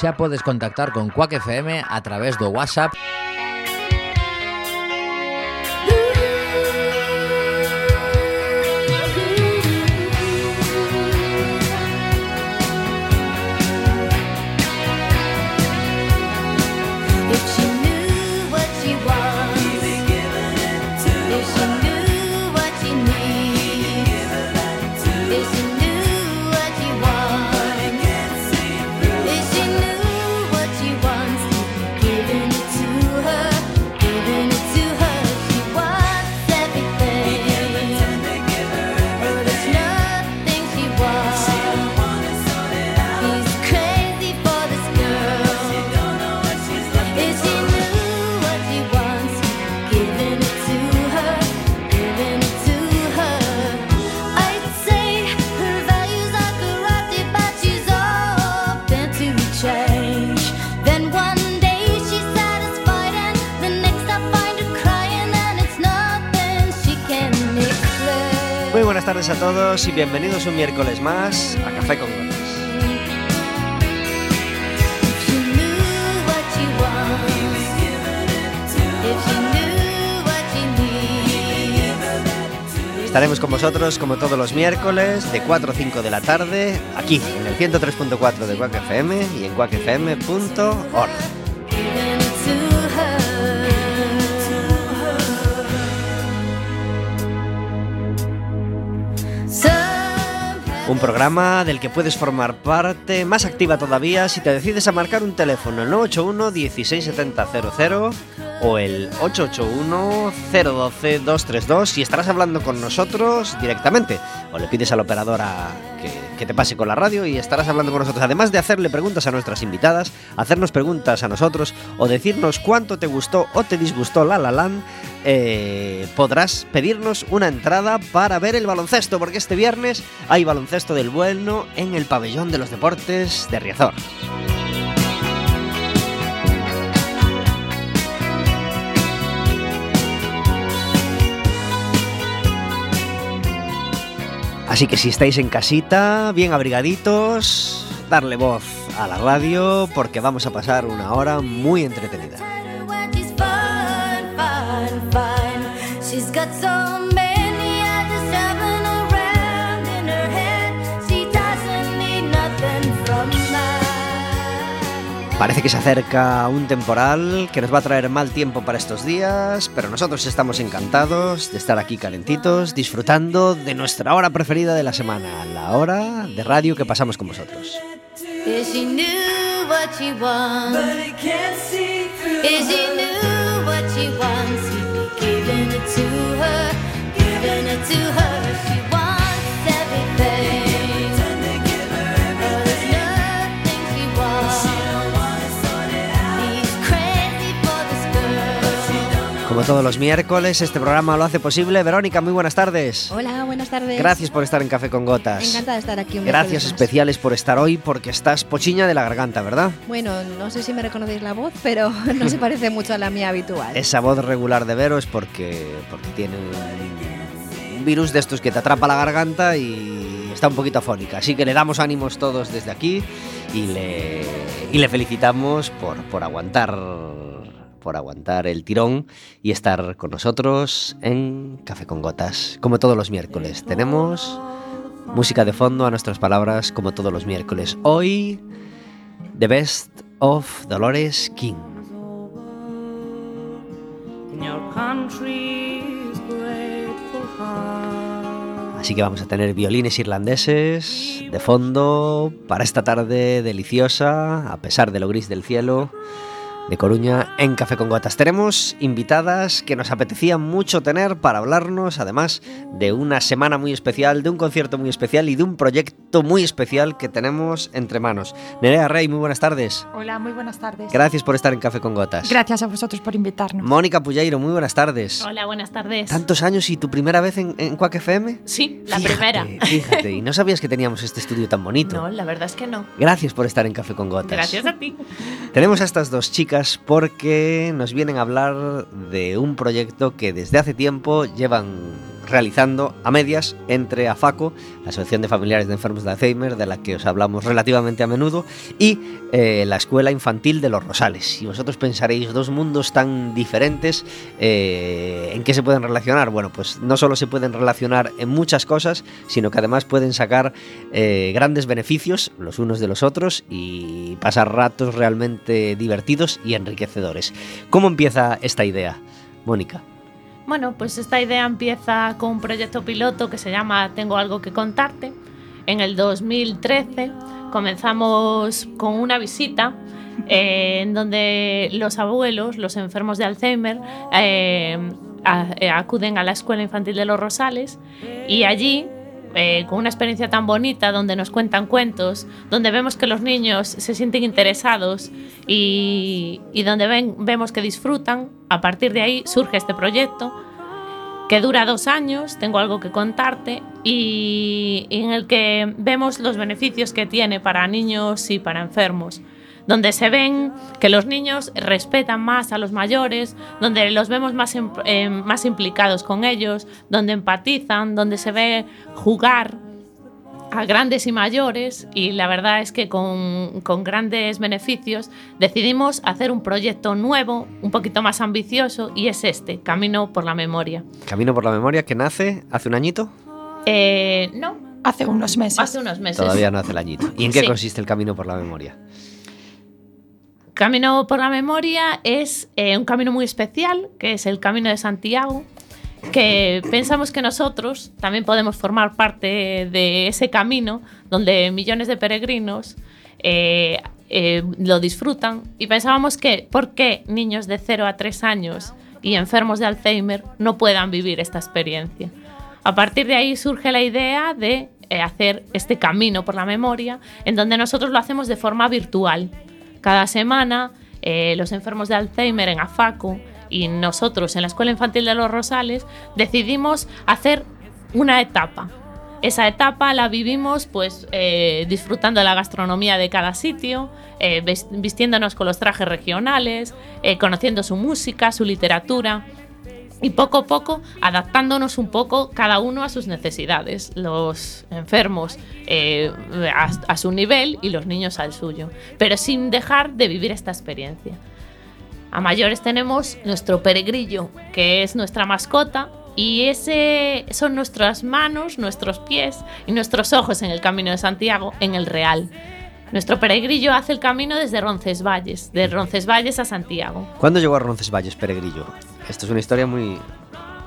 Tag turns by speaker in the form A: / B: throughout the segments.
A: xa podes contactar con Quack FM a través do WhatsApp
B: a todos y bienvenidos un miércoles más a Café con Gotas. Estaremos con vosotros como todos los miércoles de 4 a 5 de la tarde aquí en el 103.4 de Quack FM y en quackfm.org. programa del que puedes formar parte más activa todavía si te decides a marcar un teléfono el 981 16700 o el 881 012 232 y estarás hablando con nosotros directamente o le pides a la operadora que, que, te pase con la radio y estarás hablando con nosotros. Además de hacerle preguntas a nuestras invitadas, hacernos preguntas a nosotros o decirnos cuánto te gustó o te disgustó La La eh, podrás pedirnos una entrada para ver el baloncesto, porque este viernes hay baloncesto del bueno en el pabellón de los deportes de Riazor. Así que si estáis en casita, bien abrigaditos, darle voz a la radio porque vamos a pasar una hora muy entretenida. Parece que se acerca un temporal que nos va a traer mal tiempo para estos días, pero nosotros estamos encantados de estar aquí calentitos, disfrutando de nuestra hora preferida de la semana, la hora de radio que pasamos con vosotros. Como todos los miércoles, este programa lo hace posible. Verónica, muy buenas tardes.
C: Hola, buenas tardes.
B: Gracias por estar en Café con Gotas.
C: Encantada de estar aquí. Un
B: Gracias especiales por estar hoy porque estás pochiña de la garganta, ¿verdad?
C: Bueno, no sé si me reconocéis la voz, pero no se parece mucho a la mía habitual.
B: Esa voz regular de Vero es porque, porque tiene un virus de estos que te atrapa la garganta y está un poquito afónica. Así que le damos ánimos todos desde aquí y le, y le felicitamos por, por aguantar por aguantar el tirón y estar con nosotros en Café con Gotas, como todos los miércoles. Tenemos música de fondo a nuestras palabras, como todos los miércoles. Hoy, The Best of Dolores King. Así que vamos a tener violines irlandeses de fondo para esta tarde deliciosa, a pesar de lo gris del cielo de Coruña en Café con Gotas. Tenemos invitadas que nos apetecía mucho tener para hablarnos, además de una semana muy especial, de un concierto muy especial y de un proyecto muy especial que tenemos entre manos. Nerea Rey, muy buenas tardes.
D: Hola, muy buenas tardes.
B: Gracias por estar en Café con Gotas.
D: Gracias a vosotros por invitarnos.
B: Mónica Pulleiro, muy buenas tardes.
E: Hola, buenas tardes.
B: ¿Tantos años y tu primera vez en, en Quack FM?
E: Sí, la primera.
B: Fíjate, y no sabías que teníamos este estudio tan bonito.
E: No, la verdad es que no.
B: Gracias por estar en Café con Gotas.
E: Gracias a ti.
B: Tenemos a estas dos chicas porque nos vienen a hablar de un proyecto que desde hace tiempo llevan realizando a medias entre AFACO, la Asociación de Familiares de Enfermos de Alzheimer, de la que os hablamos relativamente a menudo, y eh, la Escuela Infantil de los Rosales. Y vosotros pensaréis, dos mundos tan diferentes, eh, ¿en qué se pueden relacionar? Bueno, pues no solo se pueden relacionar en muchas cosas, sino que además pueden sacar eh, grandes beneficios los unos de los otros y pasar ratos realmente divertidos y enriquecedores. ¿Cómo empieza esta idea, Mónica?
E: Bueno, pues esta idea empieza con un proyecto piloto que se llama Tengo algo que contarte. En el 2013 comenzamos con una visita eh, en donde los abuelos, los enfermos de Alzheimer, eh, eh, acuden a la Escuela Infantil de los Rosales y allí, eh, con una experiencia tan bonita, donde nos cuentan cuentos, donde vemos que los niños se sienten interesados y, y donde ven- vemos que disfrutan, a partir de ahí surge este proyecto que dura dos años, tengo algo que contarte, y, y en el que vemos los beneficios que tiene para niños y para enfermos, donde se ven que los niños respetan más a los mayores, donde los vemos más, em- eh, más implicados con ellos, donde empatizan, donde se ve jugar a grandes y mayores y la verdad es que con, con grandes beneficios decidimos hacer un proyecto nuevo, un poquito más ambicioso y es este, Camino por la Memoria.
B: Camino por la Memoria, que nace hace un añito,
E: Eh, no,
D: Hace unos meses.
E: hace unos meses.
B: todavía no hace el añito. ¿Y en qué
E: Sí.
B: consiste el Camino por la Memoria?
E: Camino por la Memoria es eh, un camino muy especial, que es el Camino de Santiago, que pensamos que nosotros también podemos formar parte de ese camino donde millones de peregrinos eh, eh, lo disfrutan y pensábamos que por qué niños de 0 a 3 años y enfermos de Alzheimer no puedan vivir esta experiencia. A partir de ahí surge la idea de hacer este camino por la memoria, en donde nosotros lo hacemos de forma virtual. Cada semana, eh, los enfermos de Alzheimer en AFACO y nosotros en la Escuela Infantil de los Rosales decidimos hacer una etapa. Esa etapa la vivimos pues eh, disfrutando de la gastronomía de cada sitio, eh, vistiéndonos con los trajes regionales, conociendo su música, su literatura y poco a poco adaptándonos un poco cada uno a sus necesidades, los enfermos eh, a, a su nivel y los niños al suyo, pero sin dejar de vivir esta experiencia. A mayores tenemos nuestro peregrillo, que es nuestra mascota, y ese son nuestras manos, nuestros pies y nuestros ojos en el camino de Santiago, en el Real. Nuestro peregrillo hace el camino desde Roncesvalles, de Roncesvalles a Santiago,
B: ¿Cuándo llegó a Roncesvalles, Peregrillo? Esto es una historia muy...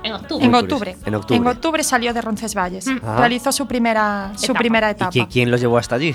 E: en octubre.
D: En octubre.
B: En octubre.
D: En octubre salió de Roncesvalles.
E: Mm.
B: Ah.
D: Realizó su primera, su
E: Etapa.
D: primera
B: ¿Y
D: etapa.
B: quién, quién los llevó hasta allí?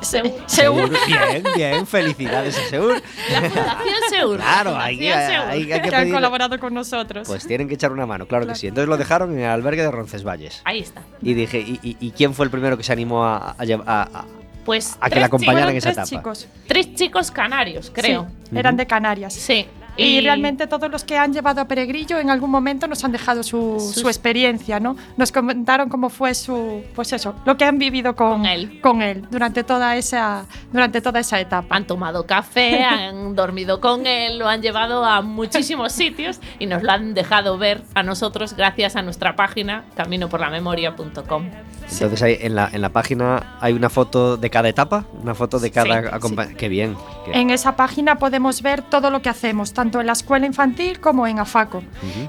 E: Seur.
D: Seur.
B: Bien, bien, felicidades a Seur.
E: La Fundación Seur.
B: Claro,
E: La
B: hay que, hay- hay que
D: que han colaborado con nosotros.
B: Pues tienen que echar una mano, claro, que sí. Entonces lo dejaron en el albergue de Roncesvalles.
E: Ahí está.
B: Y dije, ¿y, y- y quién fue el primero que se animó a, a a- a-
E: Pues
B: A que la acompañaran en esa
D: tres
B: etapa.
D: chicos.
E: chicos- tres chicos canarios, creo.
D: Sí, eran de Canarias.
E: Sí.
D: Y, realmente todos los que han llevado a Peregrillo en algún momento nos han dejado su,
E: Sus-
D: su experiencia, ¿no? Nos comentaron cómo fue su, pues eso, lo que han vivido con,
E: Con él.
D: con él durante toda esa, durante toda esa etapa.
E: han tomado café, han dormido con él, lo han llevado a muchísimos sitios y nos lo han dejado ver a nosotros gracias a nuestra página caminoporlamemoria.com.
B: Entonces ahí en la, en la página hay una foto de cada etapa, una foto de cada
E: Sí,
B: acompa- Qué bien. qué-
D: En esa página podemos ver todo lo que hacemos, tanto en la escuela infantil como en AFACO.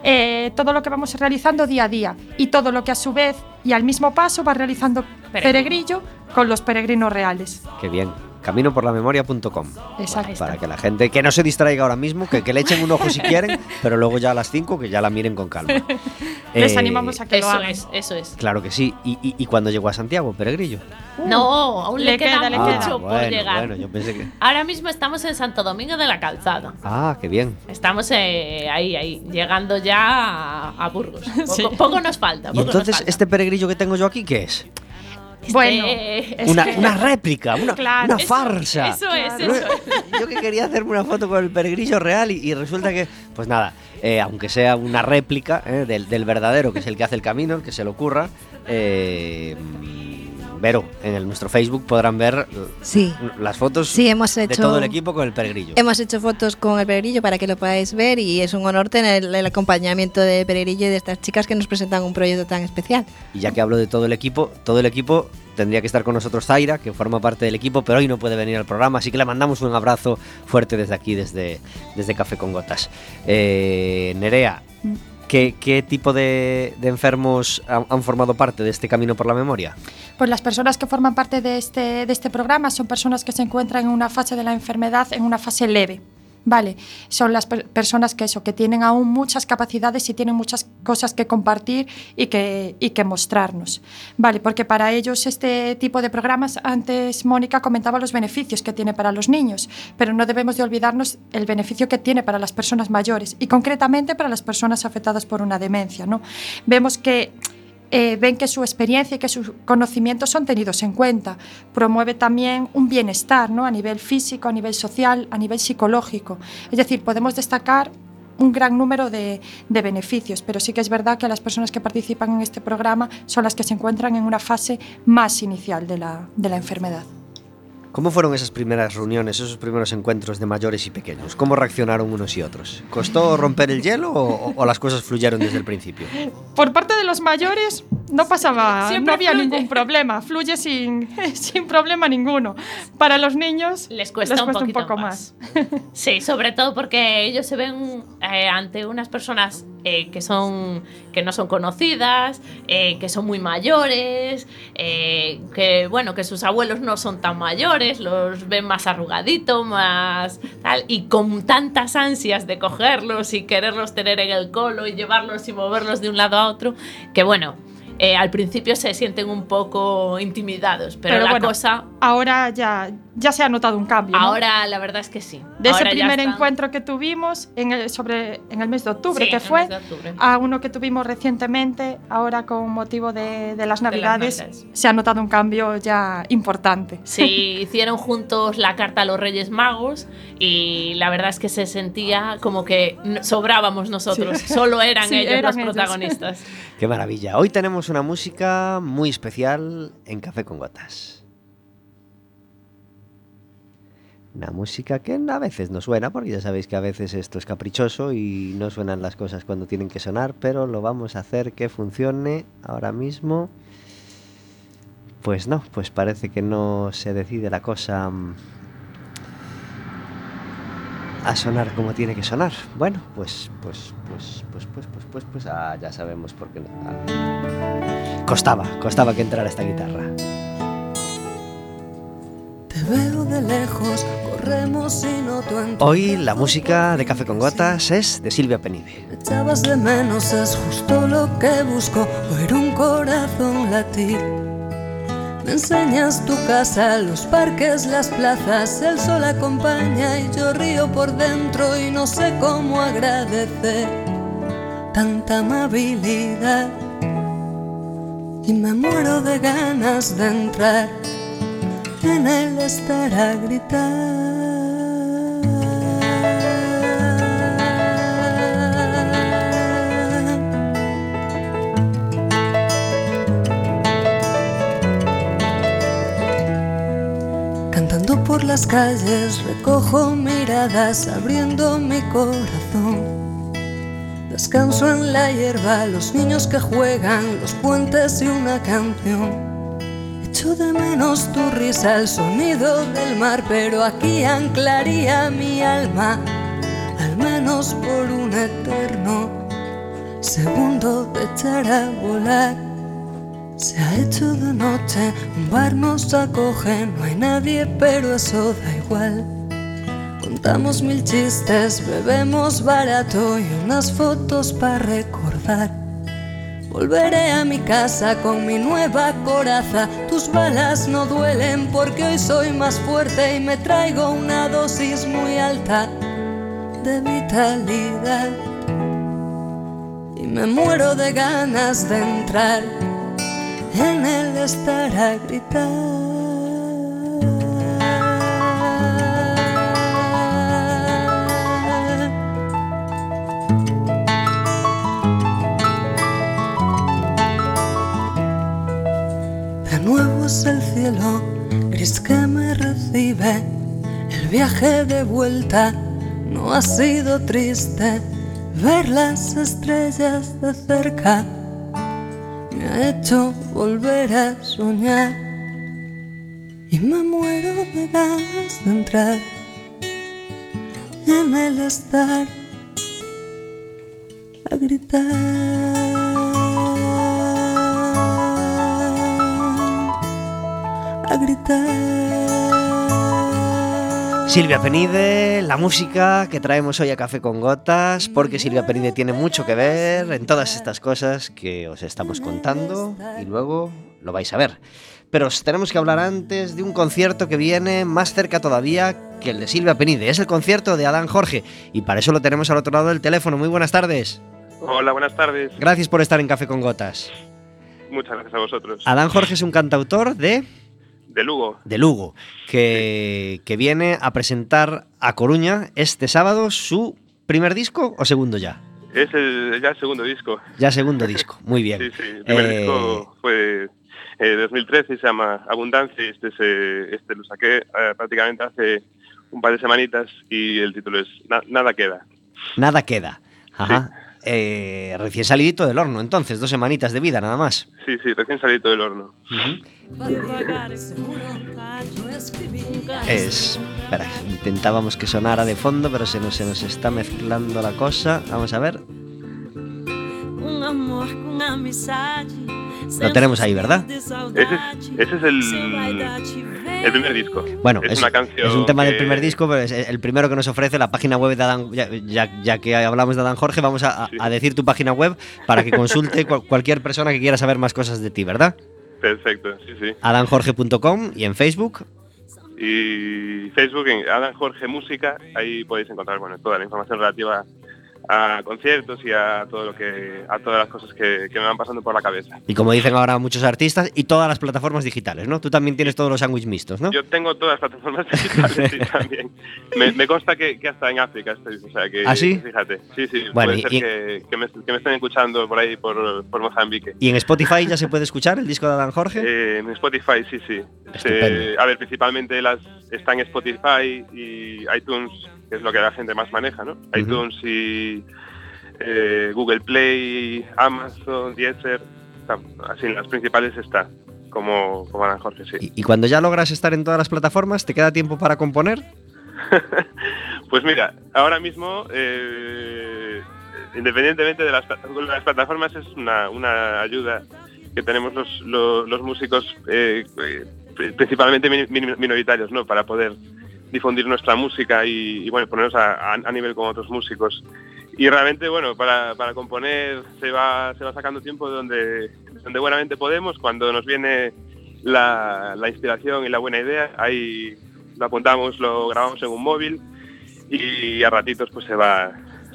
D: Eh, todo lo que vamos realizando día a día y todo lo que a su vez y al mismo paso va realizando Peregrillo con los peregrinos reales.
B: Qué bien. Caminoporlamemoria.com.
D: Exacto.
B: Para que la gente que no se distraiga ahora mismo, que, que le echen un ojo si quieren, pero luego ya a las 5 que ya la miren con calma.
D: Les
B: Eh,
D: animamos a que lo hagan.
E: es, eso es.
B: Claro que sí. ¿Y, y, y cuando llegó a Santiago, Peregrillo?
E: No, aún le,
D: le
E: queda,
D: queda, le
E: mucho
D: queda.
E: por
B: bueno,
E: llegar.
B: bueno, yo pensé que...
E: Ahora mismo estamos en Santo Domingo de la Calzada.
B: Ah, qué bien.
E: Estamos eh, ahí, ahí, llegando ya a, a Burgos. Poco,
D: Sí.
E: poco nos falta.
B: Y
E: poco
B: entonces,
E: falta.
B: este peregrillo que tengo yo aquí, ¿qué es?
D: Bueno,
E: Este-
D: Es
B: Una, una réplica, una,
D: Claro,
B: una
D: eso-
B: farsa.
E: Eso es,
B: Yo-
E: eso es.
B: Yo que quería hacerme una foto con el peregrillo real y, y resulta que, pues nada, eh, aunque sea una réplica eh, del, del verdadero, que es el que hace el camino, el que se le ocurra, eh, Vero, en el, nuestro Facebook podrán ver
C: Sí.
B: las fotos
C: Sí, hemos
B: de
C: hecho-
B: todo el equipo con el peregrillo.
C: Hemos hecho fotos con el Peregrillo para que lo podáis ver y es un honor tener el acompañamiento de Peregrillo y de estas chicas que nos presentan un proyecto tan especial.
B: Y ya que hablo de todo el equipo, todo el equipo tendría que estar con nosotros Zaira, que forma parte del equipo, pero hoy no puede venir al programa, así que le mandamos un abrazo fuerte desde aquí, desde, desde Café con Gotas. Eh, Nerea, ¿qué, qué tipo de, de enfermos han, han formado parte de este camino por la memoria?
D: Pues las personas que forman parte de este, de este programa son personas que se encuentran en una fase de la enfermedad, en una fase leve. Vale, son las per- personas que eso, que tienen aún muchas capacidades y tienen muchas cosas que compartir y que, y que mostrarnos. Vale, porque para ellos este tipo de programas, antes Mónica comentaba los beneficios que tiene para los niños, pero no debemos de olvidarnos el beneficio que tiene para las personas mayores y concretamente para las personas afectadas por una demencia. ¿no? Vemos que eh, ven que su experiencia y que sus conocimientos son tenidos en cuenta. Promueve también un bienestar ¿no? a nivel físico, a nivel social, a nivel psicológico. Es decir, podemos destacar un gran número de, de beneficios, pero sí que es verdad que las personas que participan en este programa son las que se encuentran en una fase más inicial de la, de la enfermedad.
B: ¿Cómo fueron esas primeras reuniones, esos primeros encuentros de mayores y pequeños? ¿Cómo reaccionaron unos y otros? ¿Costó romper el hielo o, o las cosas fluyeron desde el principio?
D: Por parte de los mayores no pasaba,
E: Siempre
D: no había
E: fluye.
D: ningún problema, fluye sin, sin problema ninguno. Para los niños
E: Les cuesta, un, poquito
D: poco
E: más. Sí, sobre todo porque ellos se ven eh, ante unas personas eh, que son que no son conocidas, eh, que son muy mayores, eh, que bueno, que sus abuelos no son tan mayores, los ven más arrugaditos, más tal, y con tantas ansias de cogerlos y quererlos tener en el colo y llevarlos y moverlos de un lado a otro, que bueno. Eh, al principio se sienten un poco intimidados, pero, la
D: bueno,
E: cosa
D: ahora ya, ya se ha notado un cambio. ¿no?
E: ahora la verdad es que sí.
D: de ese
E: Ahora ya
D: primer
E: están-
D: encuentro que tuvimos en el, sobre, en el mes de octubre,
E: Sí,
D: que fue,
E: de octubre.
D: a uno que tuvimos recientemente, ahora con motivo de, de las Navidades,
E: Navidades.
D: se ha notado un cambio ya importante.
E: Sí, hicieron juntos la carta a los Reyes Magos y la verdad es que se sentía como que sobrábamos nosotros, solo eran
D: Sí,
E: ellos
D: eran
E: los
D: ellos.
E: protagonistas.
B: ¡Qué maravilla! Hoy tenemos una música muy especial en Café con Gotas. Una música que a veces no suena, porque ya sabéis que a veces esto es caprichoso y no suenan las cosas cuando tienen que sonar, pero lo vamos a hacer que funcione ahora mismo. Pues no, pues parece que no se decide la cosa mm, a sonar como tiene que sonar. Bueno, pues, pues, pues, pues, pues, pues, pues, pues, ah, ya sabemos por qué no. ah. Costaba, costaba que entrara esta guitarra.
F: Te veo de lejos, corremos y tu
B: Hoy la música de Café con Gotas es de Silvia Penide.
F: Echabas de menos, es justo lo que busco, oír un corazón latir. Me enseñas tu casa, los parques, las plazas, el sol acompaña y yo río por dentro y no sé cómo agradecer tanta amabilidad. Y me muero de ganas de entrar en el estar a gritar. Las calles recojo miradas abriendo mi corazón. Descanso en la hierba, los niños que juegan, los puentes y una canción. Echo de menos tu risa, el sonido del mar, pero aquí anclaría mi alma, al menos por un eterno segundo de echar a volar. Se ha hecho de noche, un bar nos acoge, no hay nadie, pero eso da igual. Contamos mil chistes, bebemos barato y unas fotos para recordar. Volveré a mi casa con mi nueva coraza. Tus balas no duelen porque hoy soy más fuerte y me traigo una dosis muy alta de vitalidad. Y me muero de ganas de entrar en el estar a gritar. De nuevo es el cielo gris que me recibe. El viaje de vuelta no ha sido triste. Ver las estrellas de cerca hecho volver a soñar. Y me muero de ganas de entrar en el estar a gritar, a gritar.
B: Silvia Penide, la música que traemos hoy a Café con Gotas, porque Silvia Penide tiene mucho que ver en todas estas cosas que os estamos contando y luego lo vais a ver. Pero os tenemos que hablar antes de un concierto que viene más cerca todavía que el de Silvia Penide. Es el concierto de Adán Jorge y para eso lo tenemos al otro lado del teléfono. Muy buenas tardes.
G: Hola, buenas tardes.
B: Gracias por estar en Café con Gotas.
G: Muchas gracias a vosotros.
B: Adán Jorge es un cantautor de,
G: De Lugo.
B: de Lugo que, que viene a presentar a Coruña este sábado su primer disco o segundo ya.
G: Es el, ya el segundo disco.
B: Ya segundo disco, muy bien.
G: Sí, sí. El primer
B: Eh,
G: disco fue eh, 2013 y se llama Abundancia y este, se- este lo saqué eh, prácticamente hace un par de semanitas y el título es Na- Nada queda.
B: Nada queda. Ajá. Eh, recién salidito del horno, entonces, dos semanitas de vida nada más.
G: Sí, sí, recién salido del horno.
B: Es. Espera, intentábamos que sonara de fondo, pero se nos, se nos está mezclando la cosa. Vamos a ver.
F: Un amor con amizade.
B: Lo tenemos ahí, ¿verdad?
G: Ese es, ese es el, el primer disco.
B: Bueno,
G: es,
B: es,
G: una canción.
B: es un tema del primer disco, pero es el primero que nos ofrece la página web de Adán. Ya, ya- ya que hablamos de Adán Jorge, vamos a, a-
G: Sí.
B: a decir tu página web para que consulte cual- cualquier persona que quiera saber más cosas de ti, ¿verdad?
G: Perfecto, sí, sí.
B: adanjorge.com y en Facebook.
G: y Facebook en Adam Jorge Música, ahí podéis encontrar bueno, toda la información relativa a conciertos y a todo lo que a todas las cosas que, que me van pasando por la cabeza.
B: Y como dicen ahora muchos artistas, y todas las plataformas digitales, ¿no? Tú también tienes todos los sándwich mixtos, ¿no?
G: Yo tengo todas las plataformas digitales sí, también. Me, me consta que, que hasta en África estoy, o sea que
B: ¿Ah, sí?
G: fíjate. Sí, sí,
B: Bueno,
G: puede
B: y-
G: ser
B: y-
G: que, que me, que me estén escuchando por ahí por, por Mozambique.
B: Y en Spotify ya se puede escuchar el disco de Adán Jorge.
G: Eh, en Spotify, sí, sí. Se- a ver, principalmente las está en Spotify y iTunes, que es lo que la gente más maneja, ¿no?
B: Ujú.
G: iTunes y eh, Google Play, Amazon, Deezer, así en las principales está, como, como Ana Jorge, sí.
B: Y, y cuando ya logras estar en todas las plataformas, ¿te queda tiempo para componer?
G: Pues mira, ahora mismo, eh, independientemente de las, plataformas, es una, una ayuda que tenemos los, los, los músicos, eh, principalmente min- min- minoritarios, ¿no? Para poder difundir nuestra música y, bueno, ponernos a, a- a nivel con otros músicos. Y realmente, bueno, para, para componer se va, se va sacando tiempo donde, donde buenamente podemos, cuando nos viene la, la inspiración y la buena idea, ahí lo apuntamos, lo grabamos en un móvil y a ratitos pues se va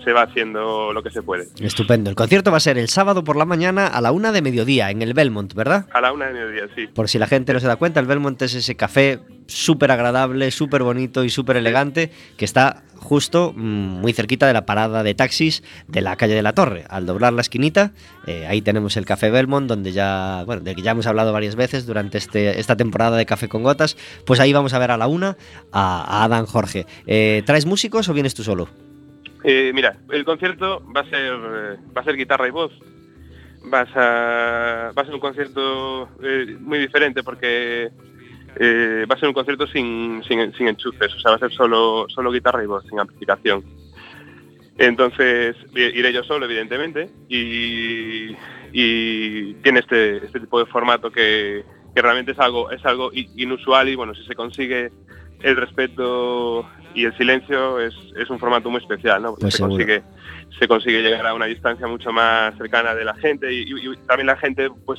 G: se va haciendo lo que se puede.
B: Estupendo. El concierto va a ser el sábado por la mañana a la una de mediodía en el Belmont, ¿verdad?
G: A la una de mediodía, sí.
B: Por si la gente no se da cuenta, el Belmont es ese café súper agradable, súper bonito y súper elegante que está justo mm, muy cerquita de la parada de taxis de la calle de la Torre. Al doblar la esquinita, eh, ahí tenemos el Café Belmont, donde ya, bueno, del que ya hemos hablado varias veces durante este, esta temporada de Café con Gotas. Pues ahí vamos a ver a la una a, a Adán Jorge. Eh, ¿Traes músicos o vienes tú solo?
G: Eh, mira, el concierto va a ser eh, va a ser guitarra y voz. Vas a, va a ser un concierto eh, muy diferente porque va a ser un concierto sin, sin, enchufes, o sea, va a ser solo, solo guitarra y voz, sin amplificación. Entonces, iré yo solo, evidentemente, y, y tiene este, este tipo de formato que, que realmente es algo, es algo inusual y bueno, si se consigue el respeto y el silencio es, es un formato muy especial, ¿no? Porque
B: Pues
G: se
B: seguro.
G: consigue se consigue llegar a una distancia mucho más cercana de la gente y, y- y también la gente pues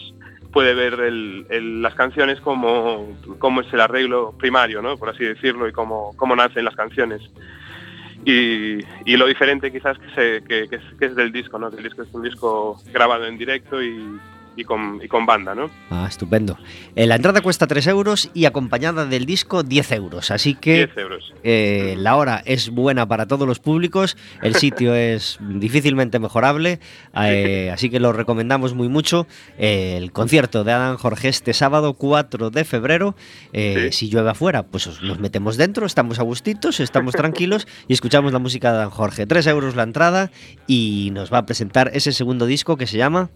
G: puede ver el- el- las canciones como, como es el arreglo primario, ¿no? Por así decirlo, y cómo, cómo nacen las canciones. Y, y lo diferente quizás que, se, que, que es, que es del disco, ¿no? Que el disco es un disco grabado en directo y, y con, y con banda, ¿no?
B: Ah, estupendo. Eh, la entrada cuesta 3 euros y acompañada del disco 10 euros. Así que
G: 10 euros.
B: eh, la hora es buena para todos los públicos, el sitio es difícilmente mejorable, eh, así que lo recomendamos muy mucho. El concierto de Adán Jorge este sábado 4 de febrero.
G: Sí.
B: Si llueve afuera, pues os- nos metemos dentro, estamos a gustitos, estamos tranquilos y escuchamos la música de Adán Jorge. 3 euros la entrada y nos va a presentar ese segundo disco que se llama...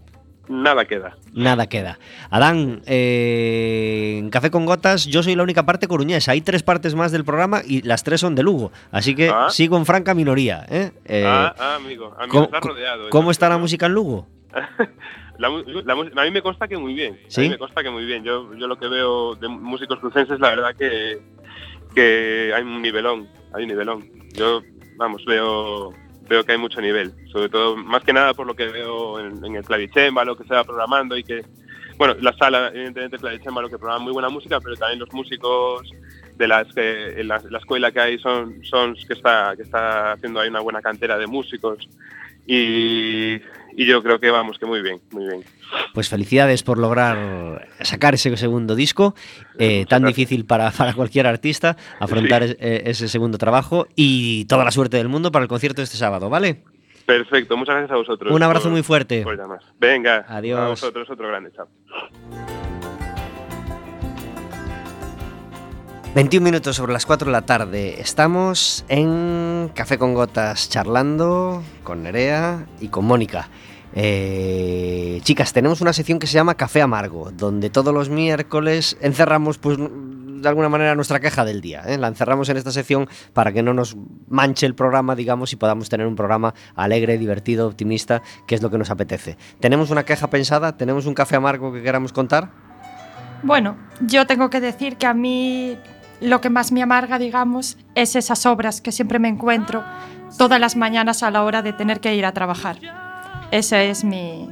G: Nada queda.
B: Nada queda. Adán, eh, en Café con Gotas yo soy la única parte coruñesa. Hay tres partes más del programa y las tres son de Lugo. Así que
G: Ah.
B: sigo en franca minoría. ¿eh? Eh,
G: ah, ah, amigo,
B: ¿cómo,
G: está rodeado.
B: cómo está la música en Lugo?
G: La a mí me consta que muy bien.
B: ¿Sí?
G: A mí me consta que muy bien. Yo, yo lo que veo de músicos crucenses, la verdad que, que hay un nivelón. Hay un nivelón. Yo, vamos, veo veo que hay mucho nivel. Sobre todo, más que nada por lo que veo en, en el clavicémbalo que se va programando y que, bueno, la sala, evidentemente, clavicémbalo que programa muy buena música, pero también los músicos de las que en la, la escuela que hay son Sons que está que está haciendo ahí una buena cantera de músicos y, y yo creo que vamos que muy bien muy bien
B: Pues felicidades por lograr sacar ese segundo disco, eh, tan difícil para, para cualquier artista, afrontar
G: Sí.
B: eh, ese segundo trabajo y toda la suerte del mundo para el concierto este sábado, ¿vale?
G: perfecto muchas gracias a vosotros
B: Un abrazo
G: por-
B: muy fuerte.
G: por llamar. venga
B: Adiós.
G: a vosotros otro grande chao
B: 21 minutos sobre las 4 de la tarde. Estamos en Café con Gotas charlando con Nerea y con Mónica. Eh, chicas, tenemos una sección que se llama Café Amargo, donde todos los miércoles encerramos, pues, de alguna manera nuestra queja del día. ¿eh? La encerramos en esta sección para que no nos manche el programa, digamos, y podamos tener un programa alegre, divertido, optimista, que es lo que nos apetece. ¿Tenemos una queja pensada? ¿Tenemos un café amargo que queramos contar?
D: Bueno, yo tengo que decir que a mí lo que más me amarga, digamos, es esas obras que siempre me encuentro todas las mañanas a la hora de tener que ir a trabajar. Esa es mi,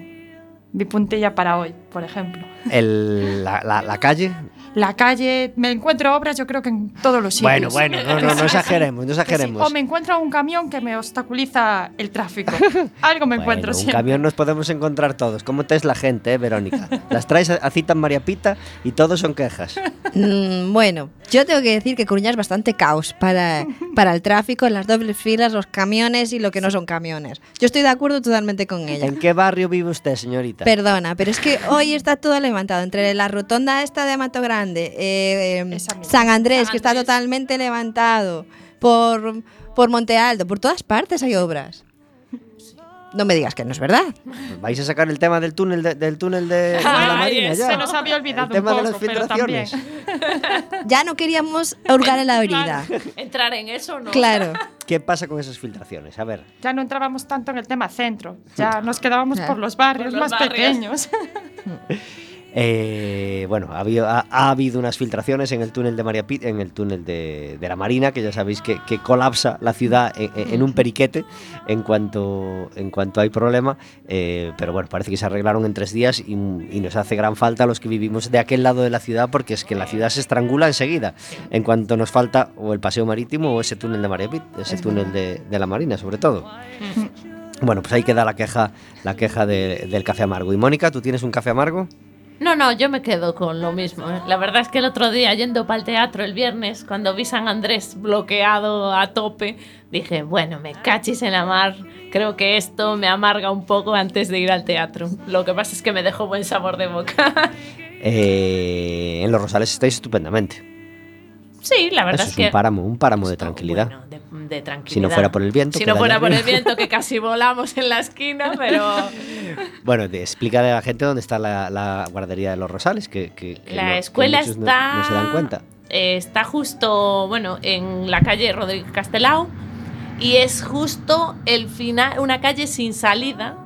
D: mi puntilla para hoy, por ejemplo.
B: El- la- calle,
D: La calle, me encuentro obras yo creo que en todos los sitios.
B: Bueno, bueno, no, no, no exageremos, no
D: Que sí,
B: exageremos.
D: O me encuentro un camión que me obstaculiza el tráfico. Algo me encuentro
B: Bueno, un
D: siempre.
B: camión nos podemos encontrar todos. ¿Cómo te es la gente, eh, Verónica? Las traes a, a cita en María Pita y todos son quejas.
C: Mm, bueno, yo tengo que decir que Coruña es bastante caos para, para el tráfico, las dobles filas, los camiones y lo que no son camiones. Yo estoy de acuerdo totalmente con ella.
B: ¿En qué barrio vive usted, señorita?
C: Perdona, pero es que hoy está todo levantado. Entre la rotonda esta de Amato Grande, eh, eh,
D: misma.
C: San Andrés,
E: San
C: que está
E: Andrés.
C: totalmente levantado, por, por Monte Alto, por todas partes hay obras. No me digas que no es verdad.
B: ¿Vais a sacar el tema del túnel de, del túnel de, de la
E: Ay,
B: Marina ya?
D: Se nos había olvidado
B: el tema
D: un
B: de las
D: poco, pero también.
B: filtraciones.
C: Ya no queríamos hurgar en la herida.
E: Entrar en eso no.
C: Claro.
B: ¿Qué pasa con esas filtraciones? A ver.
D: Ya no entrábamos tanto en el tema centro, ya nos quedábamos por los barrios
E: Por los
D: más
E: barrios.
D: pequeños.
B: Eh, bueno, ha habido, ha, ha habido unas filtraciones en el túnel de María Pita, en el túnel de, de la Marina, que ya sabéis que, que colapsa la ciudad en, un periquete en cuanto, en cuanto hay problema. eh, pero bueno, parece que se arreglaron en tres días y, y nos hace gran falta a los que vivimos de aquel lado de la ciudad, porque es que la ciudad se estrangula enseguida en cuanto nos falta o el paseo marítimo o ese túnel de María Pita, ese túnel de, de la Marina, sobre todo. Bueno, pues ahí queda la queja, la queja de- del café amargo. Y Mónica, ¿tú tienes un café amargo?
E: No, no, yo me quedo con lo mismo. La verdad es que el otro día, yendo para el teatro el viernes, cuando vi San Andrés bloqueado a tope, dije, bueno, me cachis en la mar. Creo que esto me amarga un poco antes de ir al teatro. Lo que pasa es que me dejó buen sabor de boca.
B: Eh, en los Rosales estáis estupendamente.
E: sí, la verdad
B: Eso
E: es
B: es
E: que...
B: un páramo, un páramo de tranquilidad.
E: Bueno, de, de tranquilidad.
B: Si no fuera por el viento,
E: Si no fuera por el viento, que casi volamos en la esquina, pero...
B: Bueno, explica a la gente dónde está la, la guardería de los Rosales, que, que- que
E: La
B: no- que
E: escuela
B: no-
E: está.
B: No, se dan cuenta.
E: eh, está justo, bueno, en la calle Rodríguez Castelao. Y es justo el final, una calle sin salida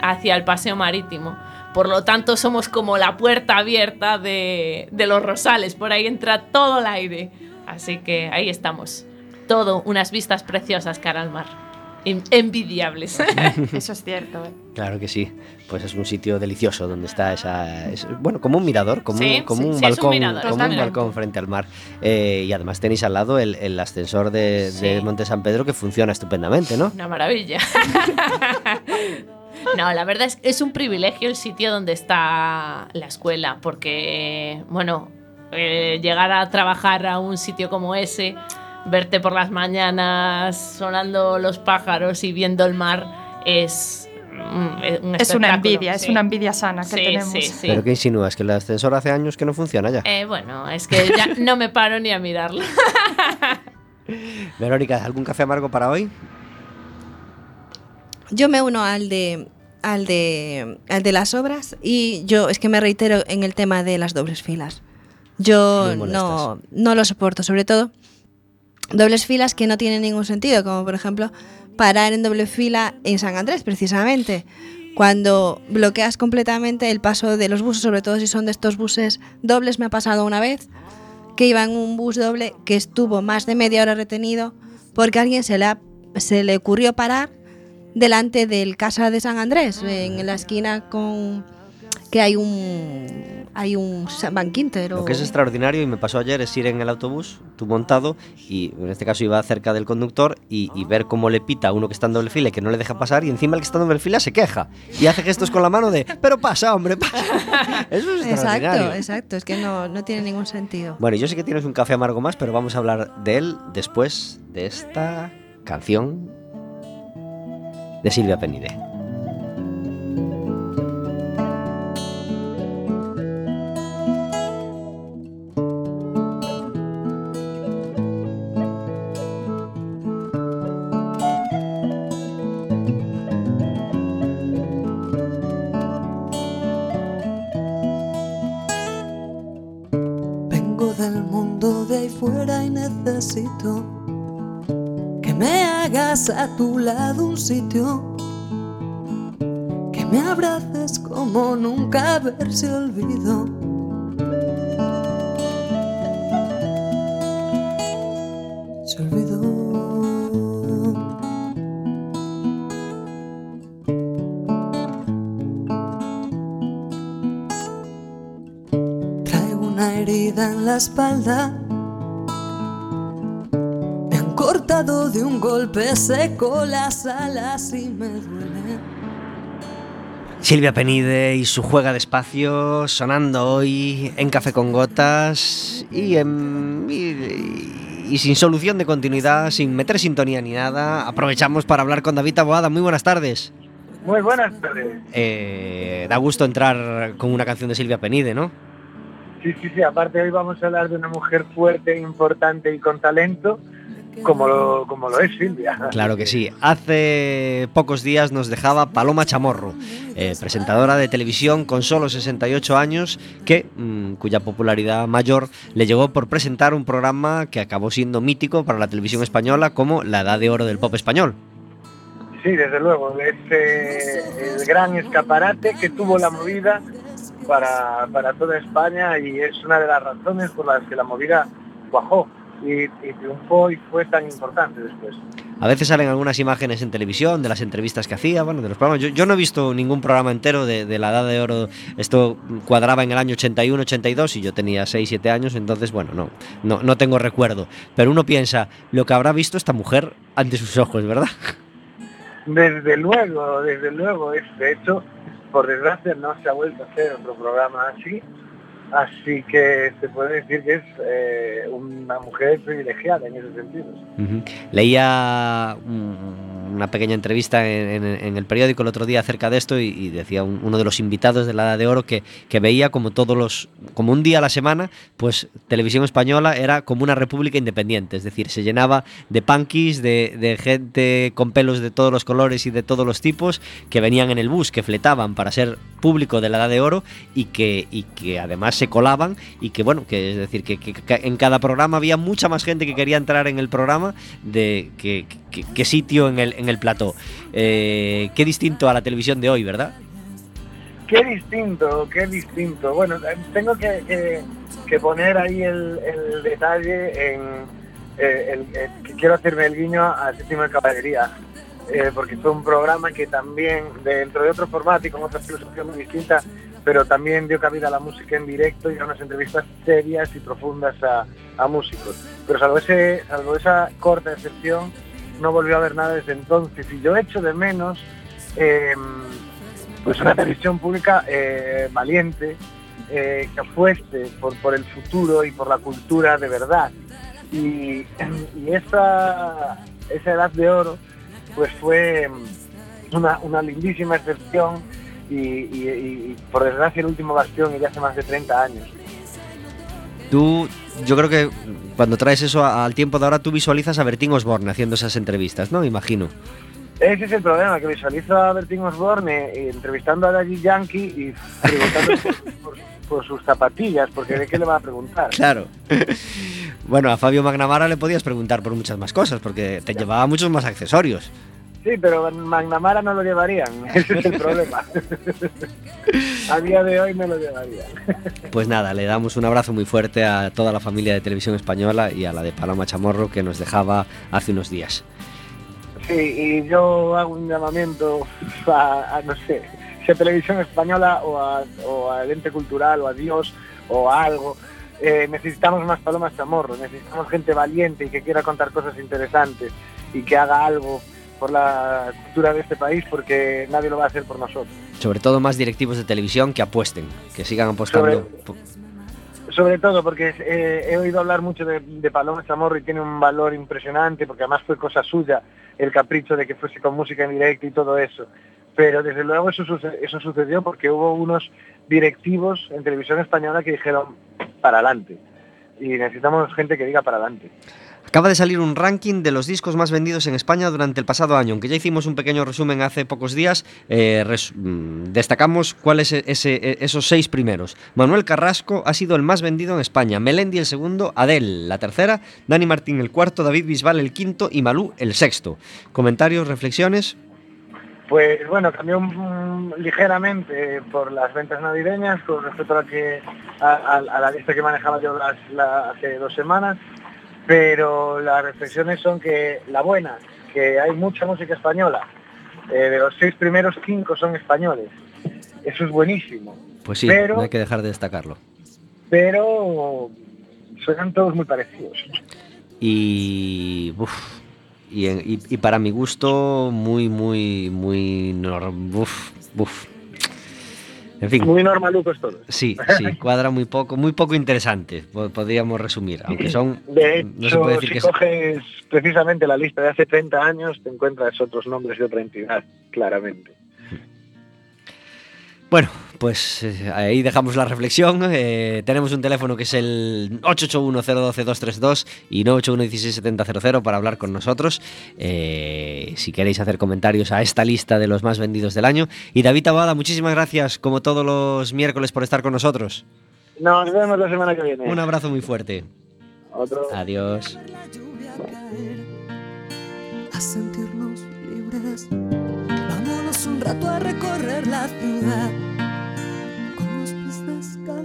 E: hacia el paseo marítimo. Por lo tanto, somos como la puerta abierta de, de los Rosales. Por ahí entra todo el aire. Así que ahí estamos. Todo, unas vistas preciosas cara al mar. En- envidiables.
D: Eso es cierto. ¿eh?
B: Claro que sí. Pues es un sitio delicioso donde está esa. es- bueno, como un mirador, como,
E: Sí,
B: un, como
E: sí,
B: un
E: sí, es un
B: balcón.
E: mirador,
B: como un balcón frente al mar. Eh, y además tenéis al lado el, el ascensor de. Monte San Pedro que funciona estupendamente, ¿no?
E: Una maravilla. No, la verdad es que es un privilegio el sitio donde está la escuela, porque, bueno, eh, llegar a trabajar a un sitio como ese, verte por las mañanas sonando los pájaros y viendo el mar, es mm, un
D: Es una envidia, es una envidia sana que
E: Sí,
D: tenemos.
E: sí, sí.
B: ¿Pero qué insinúas? ¿Que el ascensor hace años que no funciona ya?
E: Eh, bueno, es que ya no me paro ni a mirarlo.
B: Verónica, ¿algún café amargo para hoy?
C: Yo me uno al de al de al de las obras y yo es que me reitero en el tema de las dobles filas. Yo no, no lo soporto, sobre todo dobles filas que no tienen ningún sentido, como por ejemplo parar en doble fila en San Andrés, precisamente. Cuando bloqueas completamente el paso de los buses, sobre todo si son de estos buses dobles, me ha pasado una vez que iba en un bus doble que estuvo más de media hora retenido porque a alguien se le, se le ocurrió parar delante del Casa de San Andrés, en la esquina con que hay un hay un San Van Quinter
B: Lo que es extraordinario y me pasó ayer es ir en el autobús, tú montado, y en este caso iba cerca del conductor y, y ver cómo le pita a uno que está en doble fila y que no le deja pasar y encima el que está en doble fila se queja y hace gestos con la mano de, pero pasa, hombre, pasa. Eso es extraordinario.
C: Exacto, exacto, es que no, no tiene ningún sentido.
B: Bueno, yo sé que tienes un café amargo más, pero vamos a hablar de él después de esta canción de Silvia Penide.
F: Que me hagas a tu lado un sitio. Que me abraces como nunca si olvido. Se olvidó. Traigo una herida en la espalda. De un golpe seco las alas y me duele.
B: Silvia Penide y su juega de espacio sonando hoy en Café con Gotas y, en- y- y sin solución de continuidad, sin meter sintonía ni nada. Aprovechamos para hablar con David Taboada. Muy buenas tardes.
H: Muy buenas tardes.
B: Eh, da gusto entrar con una canción de Silvia Penide, ¿no?
H: Sí, sí, sí. Aparte hoy vamos a hablar de una mujer fuerte, importante y con talento, como lo, como lo es Silvia.
B: Claro que sí. Hace pocos días nos dejaba Paloma Chamorro, eh, presentadora de televisión con solo 68 años, que, mm, cuya popularidad mayor le llegó por presentar un programa que acabó siendo mítico para la televisión española como La Edad de Oro del Pop Español.
H: Sí, desde luego. Es eh, el gran escaparate que tuvo la movida para, para toda España y es una de las razones por las que la movida cuajó y, y triunfó y fue tan importante después.
B: A veces salen algunas imágenes en televisión de las entrevistas que hacía, bueno, de los programas. Yo, yo no he visto ningún programa entero de, de la Edad de Oro. Esto cuadraba en el año 81-82 y yo tenía 6-7 años, entonces, bueno, no, no, no tengo recuerdo. Pero uno piensa lo que habrá visto esta mujer ante sus ojos, ¿verdad?
H: Desde luego, desde luego. Es, de hecho, por desgracia no se ha vuelto a hacer otro programa así. Así que se puede decir que es eh, una mujer privilegiada en esos sentidos.
B: Ujú. Leía una pequeña entrevista en, el periódico el otro día acerca de esto y, decía un- uno de los invitados de la Edad de Oro que, que veía como todos los como un día a la semana pues televisión española era como una república independiente es decir se llenaba de punkis de, de gente con pelos de todos los colores y de todos los tipos que venían en el bus que fletaban para ser público de la Edad de Oro y que, y que además se colaban y que bueno, que es decir, que, en cada programa había mucha más gente que quería entrar en el programa de que, sitio en el, en el plató. Eh, qué distinto a la televisión de hoy, ¿verdad?
H: Qué distinto, qué distinto. Bueno, eh, tengo que, poner ahí el, el detalle en eh, el- eh, que quiero hacerme el guiño a Séptimo Caballería, eh, porque fue un programa que también, dentro de otro formato y con otra filosofía muy distinta, pero también dio cabida a la música en directo y a unas entrevistas serias y profundas a, a músicos. Pero salvo, ese, salvo esa corta excepción, no volvió a haber nada desde entonces. Y yo echo de menos eh, pues una televisión pública eh, valiente, eh, que apueste por, por el futuro y por la cultura de verdad. Y, y esa, esa edad de oro pues fue mm, una, una lindísima excepción y, y- y, por desgracia el último bastión y ya hace más de 30 años.
B: Tú, yo creo que cuando traes eso al tiempo de ahora, tú visualizas a Bertín Osborne haciendo esas entrevistas, ¿no? Imagino.
H: Ese es el problema, que visualizo a Bertín Osborne eh, entrevistando a Daddy Yankee y preguntando por, por- por sus zapatillas, porque de qué le va a preguntar.
B: Claro. bueno, a Fabio Magnamara le podías preguntar por muchas más cosas, porque te llevaba muchos más accesorios.
H: Sí, pero Magnamara no lo llevarían, ese es el problema. a día de hoy no lo llevarían.
B: Pues nada, le damos un abrazo muy fuerte a toda la familia de Televisión Española y a la de Paloma Chamorro que nos dejaba hace unos días.
H: Sí, y yo hago un llamamiento a, a, no sé, si a Televisión Española o, a, o al ente cultural o a Dios o a algo. Eh, necesitamos más palomas chamorro, necesitamos gente valiente y que quiera contar cosas interesantes y que haga algo por la cultura de este país porque nadie lo va a hacer por nosotros.
B: Sobre todo más directivos de televisión que apuesten, que sigan apostando.
H: Sobre- todo porque eh, he oído hablar mucho de, de Paloma Chamorro y tiene un valor impresionante porque además fue cosa suya el capricho de que fuese con música en directo y todo eso. Pero desde luego eso, eso sucedió porque hubo unos directivos en televisión española que dijeron para adelante. Y necesitamos gente que diga para adelante.
B: Acaba de salir un ranking de los discos más vendidos en España durante el pasado año, aunque ya hicimos un pequeño resumen hace pocos días. eh, mm, destacamos cuáles e- ese- e- esos seis primeros. Manuel Carrasco ha sido el más vendido en España, Melendi el segundo, Adele la tercera, Dani Martín el cuarto, David Bisbal el quinto y Malú el sexto. Comentarios, reflexiones.
H: Pues bueno, cambió ligeramente por las ventas navideñas con respecto a la, que, a, la lista que manejaba yo hace dos semanas, pero las reflexiones son que la buena, que hay mucha música española, eh, de los seis primeros cinco son españoles, eso es buenísimo,
B: Pues sí,
H: Pero-
B: no hay que dejar de destacarlo.
H: pero suenan todos muy parecidos.
B: Y, uf, y, y- y para mi gusto, muy, muy, muy... uf, uf. En fin.
H: Muy normalucos todos.
B: Sí, sí, cuadra muy poco, muy poco interesante, po- podríamos resumir, aunque son,
H: De hecho,
B: no se puede decir
H: si
B: que es-
H: coges precisamente la lista de hace 30 años, te encuentras otros nombres de otra entidad, claramente.
B: Bueno, pues eh, ahí dejamos la reflexión. eh, tenemos un teléfono que es el 881-012-232 y 981-16700 para hablar con nosotros. eh, si queréis hacer comentarios a esta lista de los más vendidos del año. Y David Abada, muchísimas gracias, como todos los miércoles, por estar con nosotros.
H: Nos vemos la semana que viene.
B: Un abrazo muy fuerte.
H: Otro.
B: Adiós.
F: a sentirnos libres. Rato recorrer la ciudad con los pies descalzos.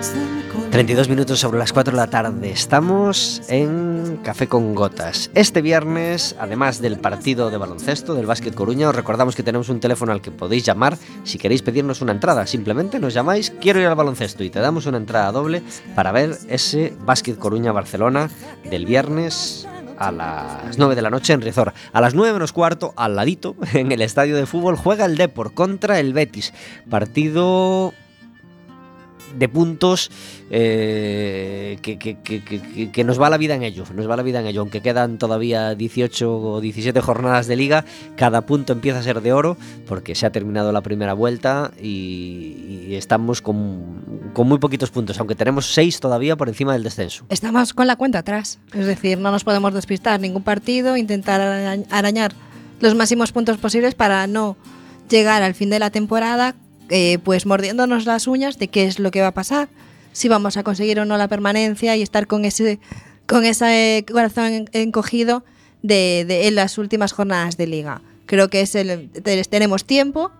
F: Se me coló
B: 32 minutos sobre las 4 de la tarde. Estamos en Café con Gotas. Este viernes, además del partido de baloncesto del Básquet Coruña, os recordamos que tenemos un teléfono al que podéis llamar si queréis pedirnos una entrada. Simplemente nos llamáis, quiero ir al baloncesto y te damos una entrada doble para ver ese Básquet Coruña-Barcelona del viernes a las 9 de la noche en Riazor. A las 9 menos cuarto, al ladito, en el estadio de fútbol, juega el Depor contra el Betis. Partido de puntos eh, que, que- que- que- nos va la vida en ello, nos va la vida en ello, aunque quedan todavía 18 o 17 jornadas de liga, cada punto empieza a ser de oro porque se ha terminado la primera vuelta y, estamos con, con muy poquitos puntos, aunque tenemos 6 todavía por encima del descenso.
C: Estamos con la cuenta atrás, es decir, no nos podemos despistar ningún partido, intentar ara- arañar los máximos puntos posibles para no llegar al fin de la temporada eh, pues mordiéndonos las uñas de qué es lo que va a pasar, si vamos a conseguir o no la permanencia y estar con ese con ese corazón en- encogido de, de- en las últimas jornadas de liga. Creo que es el, tenemos tiempo,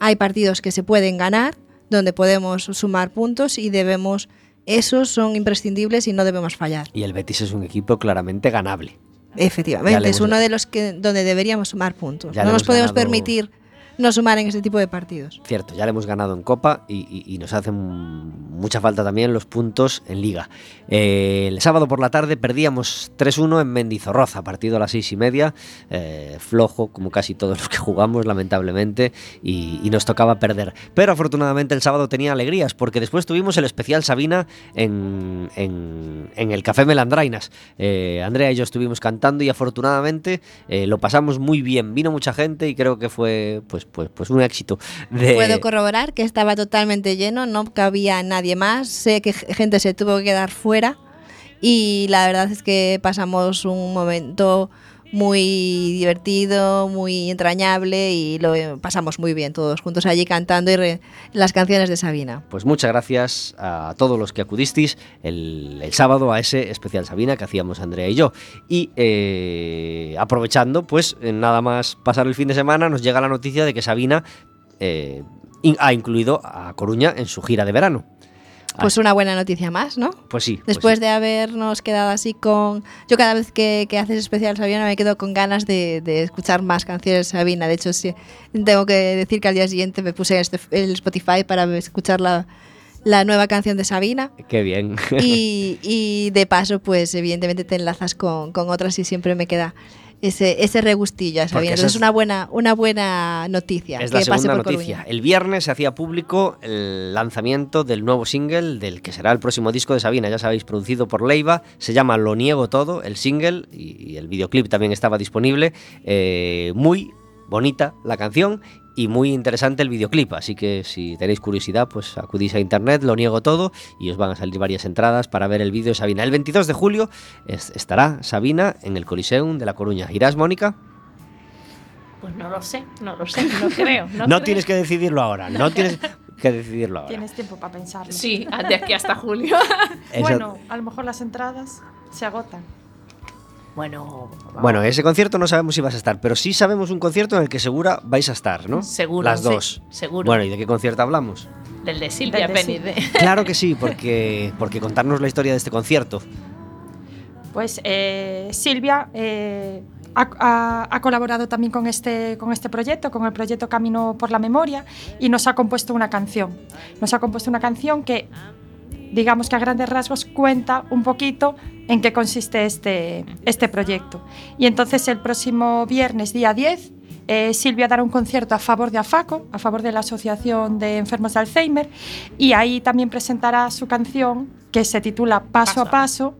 C: hay partidos que se pueden ganar, donde podemos sumar puntos y debemos, esos son imprescindibles y no debemos fallar.
B: Y el Betis es un equipo claramente ganable.
C: Efectivamente, es uno de los que donde deberíamos sumar puntos.
B: Ya
C: no nos podemos
B: ganado-
C: permitir no sumar en este tipo de partidos.
B: Cierto, ya le hemos ganado en Copa y, y- nos hacen mucha falta también los puntos en Liga. Eh, el sábado por la tarde perdíamos 3-1 en Mendizorroza, partido a las seis y media, eh, flojo como casi todos los que jugamos lamentablemente y, nos tocaba perder. Pero afortunadamente el sábado tenía alegrías porque después tuvimos el especial Sabina en, en- en el Café Melandrainas. Eh, Andrea y yo estuvimos cantando y afortunadamente lo pasamos muy bien. Vino mucha gente y creo que fue pues, pues, pues un éxito. De...
C: Puedo corroborar que estaba totalmente lleno, no cabía nadie más, sé que gente se tuvo que quedar fuera y la verdad es que pasamos un momento muy divertido, muy entrañable y lo pasamos muy bien todos juntos allí cantando y re- las canciones de Sabina.
B: Pues muchas gracias a todos los que acudisteis el, sábado a ese especial Sabina que hacíamos Andrea y yo. Y eh, aprovechando, pues nada más pasar el fin de semana, nos llega la noticia de que Sabina eh, ha incluido a Coruña en su gira de verano.
C: Pues una buena noticia más, ¿no?
B: Pues sí. pues
C: Después
B: sí.
C: de habernos quedado así con... Yo cada vez que, que haces especial Sabina me quedo con ganas de, de escuchar más canciones de Sabina. De hecho, sí, tengo que decir que al día siguiente me puse este- el Spotify para escuchar la, la nueva canción de Sabina.
B: Qué bien.
C: Y, y de paso, pues evidentemente te enlazas con, con otras y siempre me queda ese, ese regustillo a Sabina. Entonces
B: es-
C: es una buena, una buena noticia
B: Es
C: que
B: la
C: pase
B: segunda
C: por
B: noticia.
C: Coruña.
B: El viernes se hacía público el lanzamiento del nuevo single del que será el próximo disco de Sabina, ya sabéis, producido por Leiva. Se llama Lo Niego Todo, el single, y, y el videoclip también estaba disponible. Eh, muy bonita la canción y muy interesante el videoclip. Así que si tenéis curiosidad, pues acudís a internet, Lo Niego Todo, y os van a salir varias entradas para ver el vídeo de Sabina. El 22 de julio es- estará Sabina en el Coliseum de La Coruña. ¿Irás, Mónica?
E: Pues no lo sé, no lo sé, no creo. No,
B: No,
E: creo.
B: tienes que decidirlo ahora, no tienes que decidirlo ahora.
D: Tienes tiempo para pensarlo.
E: Sí, de aquí hasta julio.
D: Bueno, a lo mejor las entradas se agotan.
E: Bueno,
B: Bueno, ese concierto no sabemos si vas a estar, pero sí sabemos un concierto en el que segura vais a estar, ¿no?
E: Seguro,
B: Las
E: sí,
B: dos.
E: seguro.
B: Bueno, ¿y de qué concierto hablamos?
E: del de Silvia Penide.
B: Claro que sí, porque, porque contarnos la historia de este concierto.
D: Pues eh, Silvia eh, ha, ha- ha colaborado también con este, con este proyecto, con el proyecto Camino por la Memoria, y nos ha compuesto una canción. Nos ha compuesto una canción que, digamos que a grandes rasgos, cuenta un poquito en qué consiste este, este proyecto. Y entonces el próximo viernes, día 10, eh, Silvia dará un concierto a favor de AFACO, a favor de la Asociación de Enfermos de Alzheimer, y ahí también presentará su canción que se titula Paso, a Paso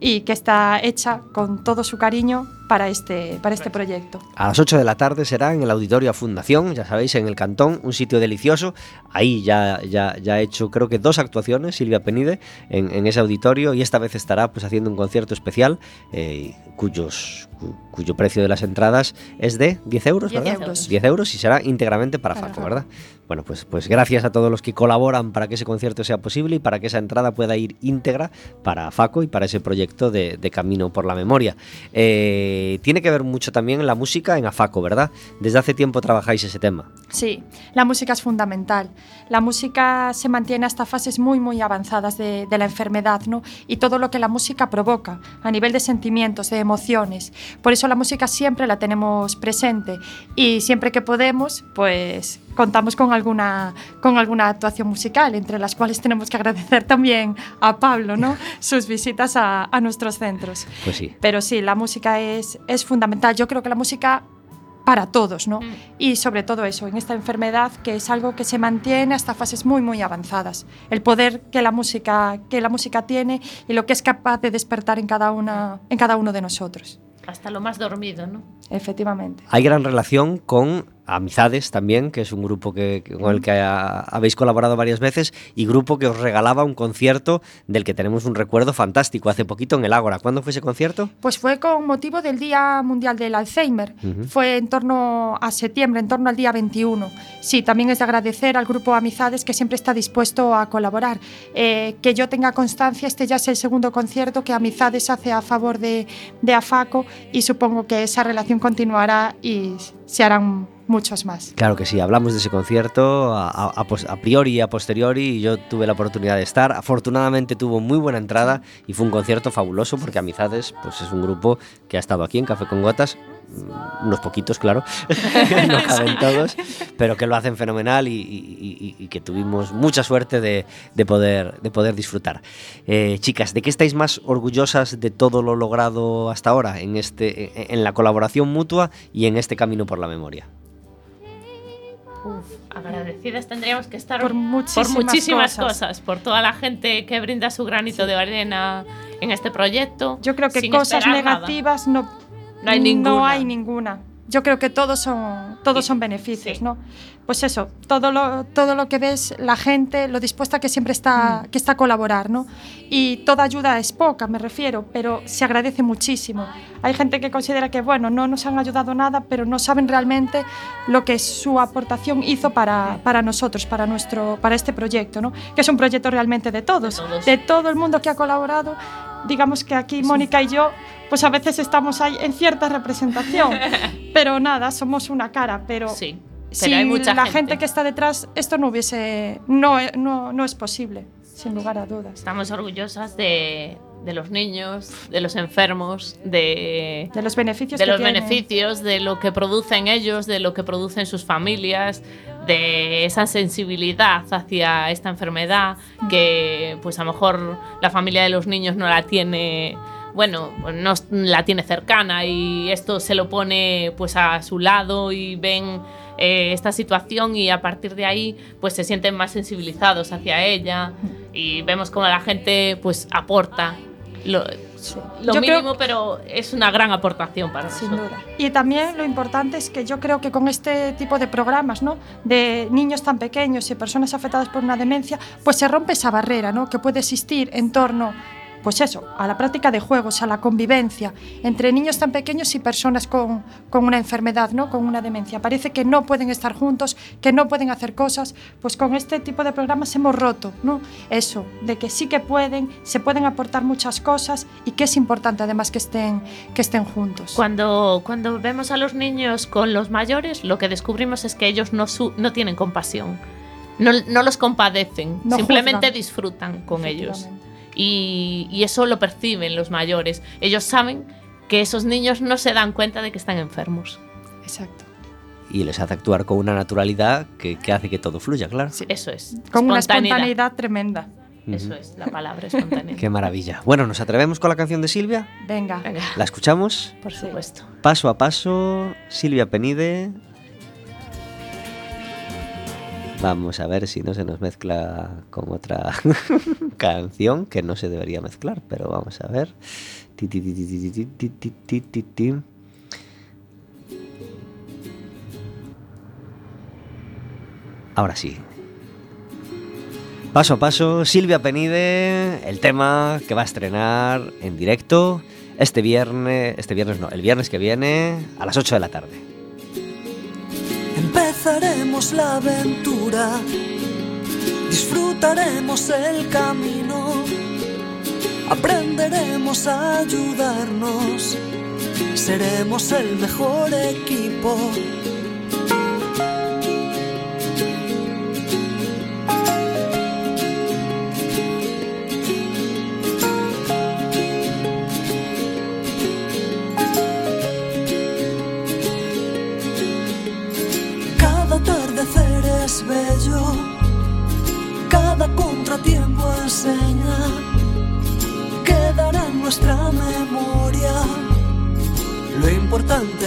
D: y que está hecha con todo su cariño para este, para este proyecto.
B: A las 8 de la tarde será en el Auditorio Fundación, ya sabéis, en el Cantón, un sitio delicioso. Ahí ya, ya, ya ha hecho creo que dos actuaciones Silvia Penide en, en ese auditorio y esta vez estará pues haciendo un concierto especial eh, cuyos, cu- cuyo precio de las entradas es de 10 euros,
D: 10
B: ¿verdad?
D: euros.
B: 10 euros y será íntegramente para
D: Para
B: Faco. ¿verdad? Bueno, pues, pues gracias a todos los que colaboran para que ese concierto sea posible y para que esa entrada pueda ir íntegra para Faco y para ese proyecto de, de Camino por la Memoria. Eh, tiene que ver mucho también la música en Afaco, ¿verdad? Desde hace tiempo trabajáis ese tema.
D: Sí, la música es fundamental. La música se mantiene hasta fases muy, muy avanzadas de, de la enfermedad, ¿no? Y todo lo que la música provoca a nivel de sentimientos, de emociones. Por eso la música siempre la tenemos presente y siempre que podemos, pues contamos con alguna, con alguna actuación musical, entre las cuales tenemos que agradecer también a Pablo, ¿no? Sus visitas a, a nuestros centros.
B: Pues sí.
D: Pero sí, la música es, es fundamental. Yo creo que la música para todos, ¿no?
E: Mm.
D: Y sobre todo eso, en esta enfermedad que es algo que se mantiene hasta fases muy muy avanzadas. El poder que la música que la música tiene y lo que es capaz de despertar en cada una en cada uno de nosotros.
E: Hasta lo más dormido, ¿no?
D: Efectivamente.
B: Hay gran relación con Amizades también, que es un grupo que, con el que ha- habéis colaborado varias veces, y grupo que os regalaba un concierto del que tenemos un recuerdo fantástico hace poquito en el Ágora. ¿Cuándo fue ese concierto?
D: Pues fue con motivo del Día Mundial del Alzheimer. Fue en torno a septiembre, en torno al día 21. Sí, también es de agradecer al grupo Amizades que siempre está dispuesto a colaborar. Eh, que yo tenga constancia, este ya es el segundo concierto que Amizades hace a favor de, de AFACO y supongo que esa relación continuará y se harán muchos más.
B: Claro que sí, hablamos de ese concierto a, priori y a posteriori yo tuve la oportunidad de estar. Afortunadamente tuvo muy buena entrada y fue un concierto fabuloso porque Amizades pues es un grupo que ha estado aquí en Café con Gotas mm, unos poquitos, claro, no caben todos, pero que lo hacen fenomenal y, y- y- y que tuvimos mucha suerte de, de poder, de poder disfrutar. Eh, chicas, ¿de qué estáis más orgullosas de todo lo logrado hasta ahora en, este, en la colaboración mutua y en este camino por la memoria?
E: Uf, agradecidas tendríamos que estar
D: Por muchísimas
E: muchísimas
D: cosas.
E: cosas. por toda la gente que brinda su granito de arena en este proyecto.
D: Yo creo que cosas
E: nada.
D: negativas no,
E: No hay ninguna.
D: no hay ninguna. Yo creo que todos son, todos
E: Sí,
D: son beneficios,
E: sí.
D: ¿no? Pues eso, todo lo, todo lo que ves, la gente, lo dispuesta que siempre está,
E: Mm.
D: que está a colaborar, ¿no? Y toda ayuda es poca, me refiero, pero se agradece muchísimo. Hay gente que considera que, bueno, no nos han ayudado nada, pero no saben realmente lo que su aportación hizo para, para nosotros, para, nuestro, para este proyecto, ¿no? Que es un proyecto realmente de todos,
E: De todos.
D: de todo el mundo que ha colaborado. Digamos que aquí Mónica y yo, pues a veces estamos ahí en cierta representación, pero nada, somos una cara, pero
E: Sí, pero
D: sin
E: hay mucha
D: la
E: gente.
D: gente. que está detrás, esto no hubiese, no, no, no es posible, sin lugar a dudas.
E: Estamos orgullosas de, de los niños, de los enfermos, de,
D: De los beneficios
E: de
D: que
E: los
D: tiene.
E: beneficios, de lo que producen ellos, de lo que producen sus familias, de esa sensibilidad hacia esta enfermedad que pues a lo mejor la familia de los niños no la tiene bueno, no la tiene cercana y esto se lo pone pues a su lado y ven eh, esta situación y a partir de ahí pues se sienten más sensibilizados hacia ella y vemos como la gente pues aporta lo, lo
D: creo-
E: mínimo pero es una gran aportación para
D: Sin
E: nosotros.
D: duda. Y también lo importante es que yo creo que con este tipo de programas, ¿no? De niños tan pequeños y personas afectadas por una demencia, pues se rompe esa barrera, ¿no? Que puede existir en torno, pues eso, a la práctica de juegos, a la convivencia entre niños tan pequeños y personas con, con una enfermedad, ¿no? Con una demencia. Parece que no pueden estar juntos, que no pueden hacer cosas. Pues con este tipo de programas hemos roto, ¿no? Eso, de que sí que pueden, se pueden aportar muchas cosas y que es importante además que estén, que estén juntos.
E: Cuando, cuando vemos a los niños con los mayores, lo que descubrimos es que ellos no, su- no tienen compasión, no, no los compadecen,
D: No
E: simplemente
D: juzgan.
E: disfrutan con ellos. Y, y eso lo perciben los mayores. Ellos saben que esos niños no se dan cuenta de que están enfermos.
D: Exacto.
B: Y les hace actuar con una naturalidad que, que hace que todo fluya, claro.
E: Eso es.
D: Con una espontaneidad tremenda.
E: Eso es la palabra espontaneidad.
B: Qué maravilla. Bueno, ¿nos atrevemos con la canción de Silvia?
D: Venga.
E: Venga,
B: ¿La escuchamos?
E: por supuesto.
B: Paso a paso, Silvia Penide. Vamos a ver si no se nos mezcla con otra canción que no se debería mezclar, pero vamos a ver. Ahora sí. Paso a paso, Silvia Penide, el tema que va a estrenar en directo este viernes, este viernes no, el viernes que viene a las 8 de la tarde.
F: Empezaremos la aventura, disfrutaremos el camino, aprenderemos a ayudarnos, seremos el mejor equipo.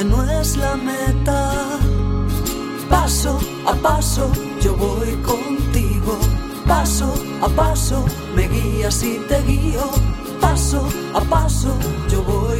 F: No es la meta, paso a paso yo voy contigo, paso a paso me guías y te guío, paso a paso yo voy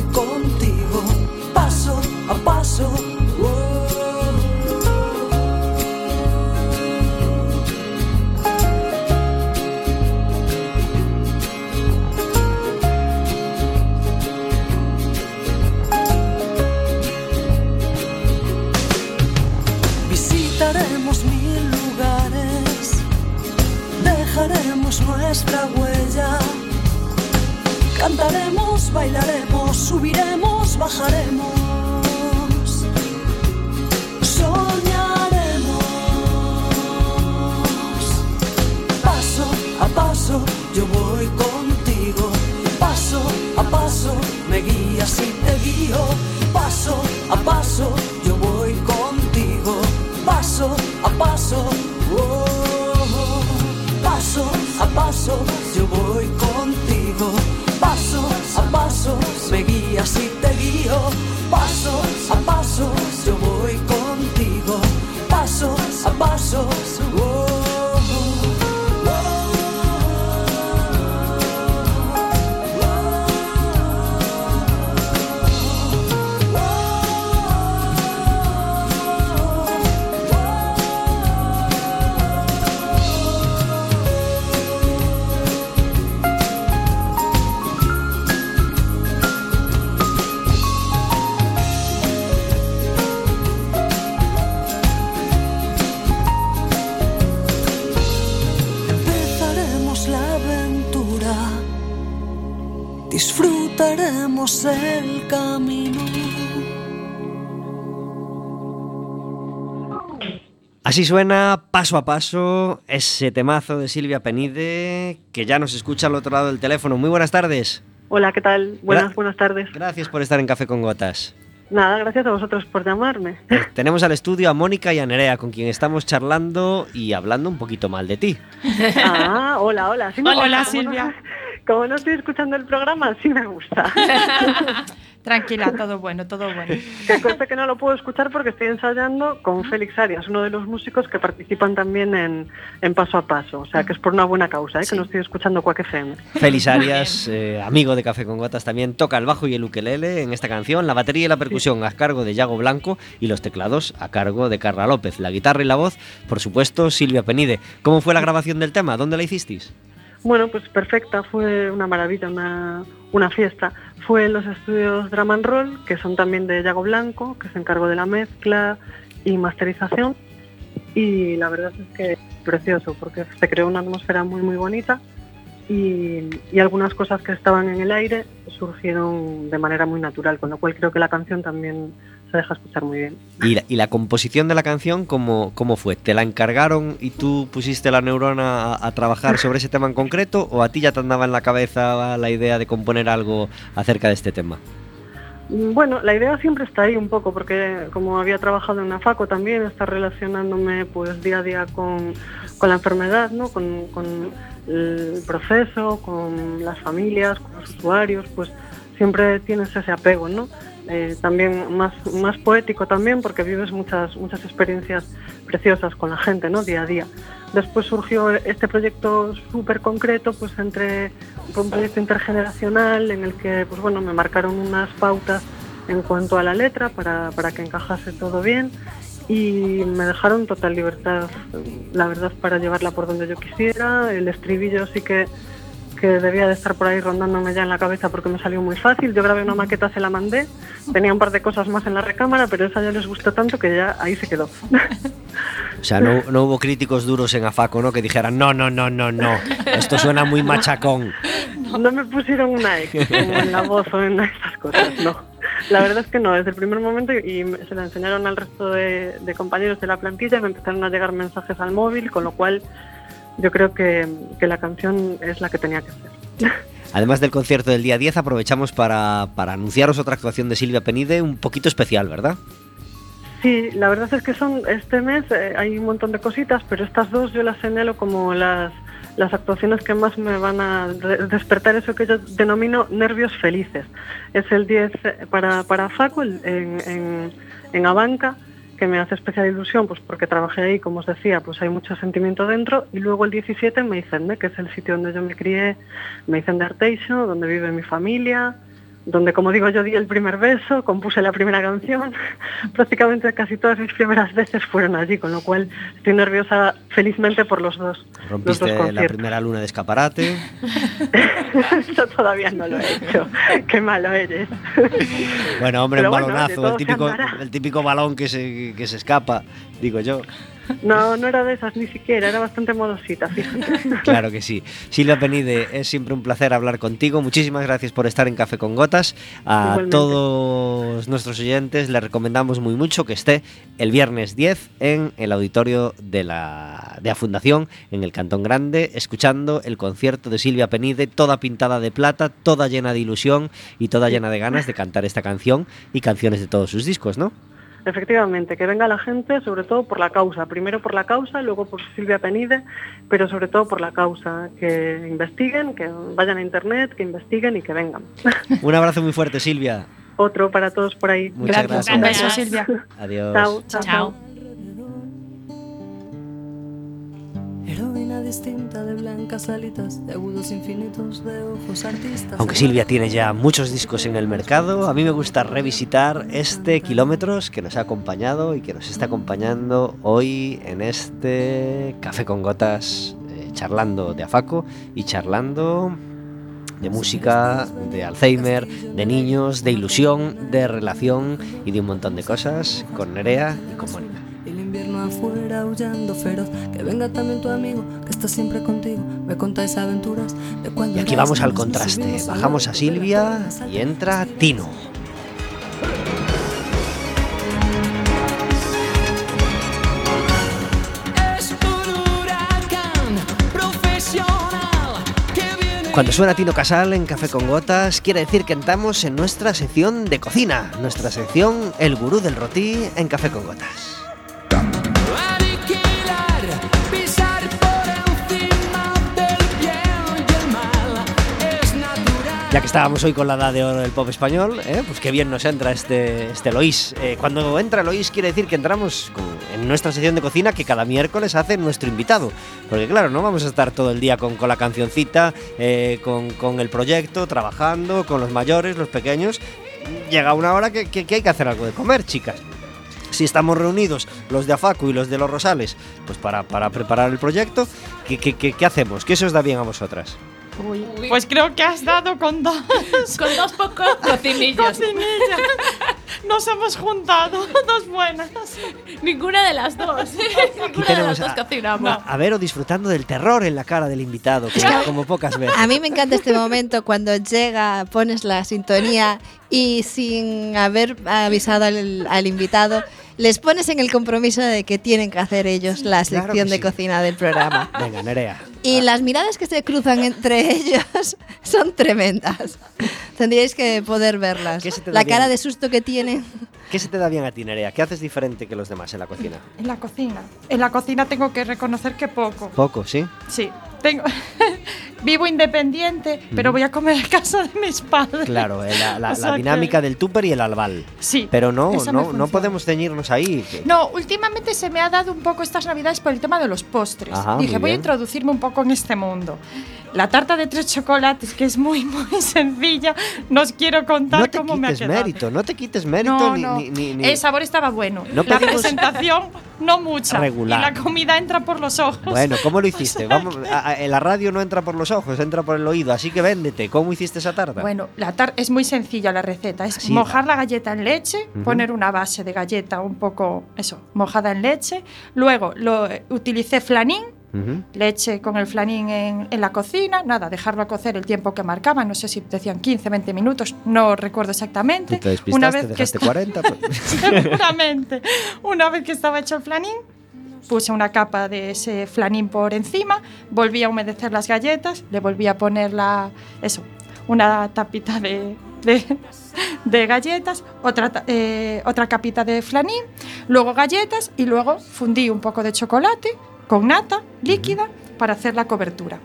B: Así suena paso a paso ese temazo de Silvia Penide que ya nos escucha al otro lado del teléfono. Muy buenas tardes.
I: Hola, ¿qué tal? Buenas,
B: Gra-
I: buenas tardes.
B: Gracias por estar en Café con Gotas.
I: Nada, gracias a vosotros por llamarme.
B: Eh, Tenemos al estudio a Mónica y a Nerea, con quien estamos charlando y hablando un poquito mal de ti.
I: Ah, hola, hola. Sí
D: Hola.
I: Como
D: Silvia.
I: No- Como no estoy escuchando el programa, sí me gusta.
D: Tranquila, todo bueno, todo bueno.
I: Que conste que no lo puedo escuchar porque estoy ensayando con Félix Arias, uno de los músicos que participan también en, en Paso a Paso. O sea, que es por una buena causa, ¿eh? que no estoy escuchando Quack FM.
B: Félix Arias, eh, amigo de Café con Gotas, también toca el bajo y el ukelele en esta canción, la batería y la percusión a cargo de Yago Blanco y los teclados a cargo de Carla López, la guitarra y la voz, por supuesto, Silvia Penide. ¿Cómo fue la grabación del tema? ¿Dónde la hicisteis?
I: Bueno, pues perfecta, fue una maravilla, una, una fiesta. Fue en los estudios Drama and Roll, que son también de Yago Blanco, que se encargó de la mezcla y masterización. Y la verdad es que precioso, porque se creó una atmósfera muy, muy bonita. Y, y algunas cosas que estaban en el aire surgieron de manera muy natural, con lo cual creo que la canción también se deja escuchar muy bien.
B: ¿Y la, y la composición de la canción cómo, cómo fue? ¿Te la encargaron y tú pusiste la neurona a, a trabajar sobre ese tema en concreto o a ti ya te andaba en la cabeza la idea de componer algo acerca de este tema?
I: Mm, Bueno, la idea siempre está ahí un poco, porque como había trabajado en una FACO también, estar relacionándome pues día a día con, con la enfermedad, ¿no? con, con el proceso, con las familias, con los usuarios, pues siempre tienes ese apego, ¿no? Eh, también más, más poético también, porque vives muchas, muchas experiencias preciosas con la gente, ¿no? Día a día. Después surgió este proyecto súper concreto, pues entre un proyecto intergeneracional en el que, pues bueno, me marcaron unas pautas en cuanto a la letra para, para que encajase todo bien y me dejaron total libertad, la verdad, para llevarla por donde yo quisiera. El estribillo sí que, que debía de estar por ahí rondándome ya en la cabeza porque me salió muy fácil. Yo grabé una maqueta, se la mandé, tenía un par de cosas más en la recámara, pero esa ya les gustó tanto que ya ahí se quedó.
B: O sea, no, no hubo críticos duros en AFACO, ¿no? Que dijeran, no, no, no, no, no, esto suena muy machacón.
I: No me pusieron una X como en la voz o en estas cosas, no. La verdad es que no, desde el primer momento y se la enseñaron al resto de, de compañeros de la plantilla y me empezaron a llegar mensajes al móvil, con lo cual yo creo que, que la canción es la que tenía que ser.
B: Además del concierto del día 10, aprovechamos para, para anunciaros otra actuación de Silvia Penide un poquito especial, ¿verdad?
I: Sí, la verdad es que son este mes eh, hay un montón de cositas, pero estas dos yo las señalo como las, las actuaciones que más me van a de- despertar eso que yo denomino nervios felices. Es el 10 para, para el- en, en, en Abanca, que me hace especial ilusión, pues porque trabajé ahí, como os decía, pues hay mucho sentimiento dentro. Y luego el 17 en Meicende, que es el sitio donde yo me crié, Meicende Arteixo, donde vive mi familia, donde, como digo yo, di el primer beso, compuse la primera canción. Prácticamente casi todas mis primeras veces fueron allí, con lo cual estoy nerviosa felizmente por los dos. los dos
B: Rompiste la primera luna de escaparate.
I: Eso todavía no lo he hecho. Qué malo eres.
B: Bueno, hombre, un balonazo, el típico, el típico balón que se, que se escapa, digo yo.
I: No, no era de esas ni siquiera, era bastante modosita, fíjate.
B: Claro que sí. Silvia Penide, es siempre un placer hablar contigo. Muchísimas gracias por estar en Café con Gotas. A
I: Igualmente.
B: todos nuestros oyentes les recomendamos muy mucho que esté el viernes 10 en el auditorio de la, de la Fundación, en el Cantón Grande, escuchando el concierto de Silvia Penide, toda pintada de plata, toda llena de ilusión y toda llena de ganas de cantar esta canción y canciones de todos sus discos, ¿no?
I: efectivamente, que venga la gente, sobre todo por la causa. Primero por la causa, luego por Silvia Penide, pero sobre todo por la causa. Que investiguen, que vayan a internet, que investiguen y que vengan.
B: Un abrazo muy fuerte, Silvia.
I: Otro para todos por ahí.
B: Muchas gracias.
D: Un beso. Silvia.
B: Adiós.
I: Chao, chao.
E: Chao.
F: Distinta de blancas alitas, de agudos infinitos, de ojos artistas.
B: Aunque Silvia tiene ya muchos discos en el mercado, a mí me gusta revisitar este Kilómetros que nos ha acompañado y que nos está acompañando hoy en este Café con Gotas, eh, charlando de Afaco y charlando de música, de Alzheimer, de niños, de ilusión, de relación y de un montón de cosas con Nerea y con Mónica.
F: El invierno afuera aullando feroz, que venga también tu amigo, que está siempre contigo, me contáis aventuras de cuando
B: Y aquí vamos al contraste. Bajamos a Silvia y entra Tino. Cuando suena Tino Casal en Café con Gotas, quiere decir que entramos en nuestra sección de cocina, nuestra sección El Gurú del Rotí en Café con Gotas. Ya que estábamos hoy con la edad de oro del pop español, ¿eh? pues qué bien nos entra este, este Lois. Eh, cuando entra Lois quiere decir que entramos en nuestra sección de cocina que cada miércoles hace nuestro invitado. Porque claro, no vamos a estar todo el día con, con la cancioncita, eh, con, con el proyecto, trabajando, con los mayores, los pequeños. Llega una hora que, que- que hay que hacer algo de comer, chicas. Si estamos reunidos los de Afacu y los de los Rosales, pues para, para preparar el proyecto, ¿qué, qué, qué- qué hacemos? ¿Qué se os da bien a vosotras?
D: Uy, Pues creo que has dado con dos
E: Con dos pocos cocinillos.
D: cocinillas. Nos hemos juntado, dos buenas.
E: Ninguna de las dos. Ninguna de las dos
B: a,
E: cocinamos.
B: a- a Vero disfrutando del terror en la cara del invitado, que como pocas veces.
C: A mí me encanta este momento cuando llega, pones la sintonía y sin haber avisado al, al invitado, les pones en el compromiso de que tienen que hacer ellos la
B: Claro
C: sección de
B: sí.
C: cocina del programa.
B: Venga, Nerea.
C: Y las miradas que se cruzan entre ellos son tremendas. Tendríais que poder verlas.
B: ¿Qué se te da
C: La cara
B: bien?
C: de susto que tienen.
B: ¿Qué se te da bien a ti, Nerea? ¿Qué haces diferente que los demás en la cocina?
D: En la cocina. En la cocina tengo que reconocer que poco.
B: Poco, ¿sí?
D: Sí. Tengo Vivo independiente, pero voy a comer a casa de mis padres.
B: Claro, eh, la, la-
D: O
B: la
D: sea que-
B: dinámica del tupper y el albal.
D: Sí.
B: Pero no, no, no podemos ceñirnos ahí.
D: No, últimamente se me ha dado un poco estas navidades por el tema de los postres.
B: Ajá,
D: Dije, voy a introducirme un poco en este mundo. La tarta de tres chocolates, que es muy, muy sencilla, no os quiero contar
B: No te
D: cómo me ha quedado.
B: mérito, no te quites mérito
D: No,
B: ni,
D: no.
B: ni- ni-
D: El sabor estaba bueno.
B: No
D: la presentación, no mucha.
B: Regular.
D: Y la comida entra por los ojos.
B: Bueno, ¿cómo lo hiciste? Vamos, a- a- en la radio no entra por los ojos, entra por el oído, así que véndete. ¿Cómo hiciste esa tarta?
D: Bueno, la tar es muy sencilla la receta. Es
B: Sí,
D: mojar la galleta en leche, poner una base de galleta un poco, eso, mojada en leche. Luego lo utilicé flanín, Leche con el flanín en, en la cocina, nada, dejarlo a cocer el tiempo que marcaba, no sé si decían 15, 20 minutos, no recuerdo exactamente.
B: Te despistaste, dejaste
D: está-
B: 40. pues-
D: Seguramente. Una vez que estaba hecho el flanín, puse una capa de ese flanín por encima, volví a humedecer las galletas, le volví a poner la, eso, una tapita de, de, de galletas, otra, eh, otra capita de flanín, luego galletas y luego fundí un poco de chocolate con nata líquida para hacer la cobertura.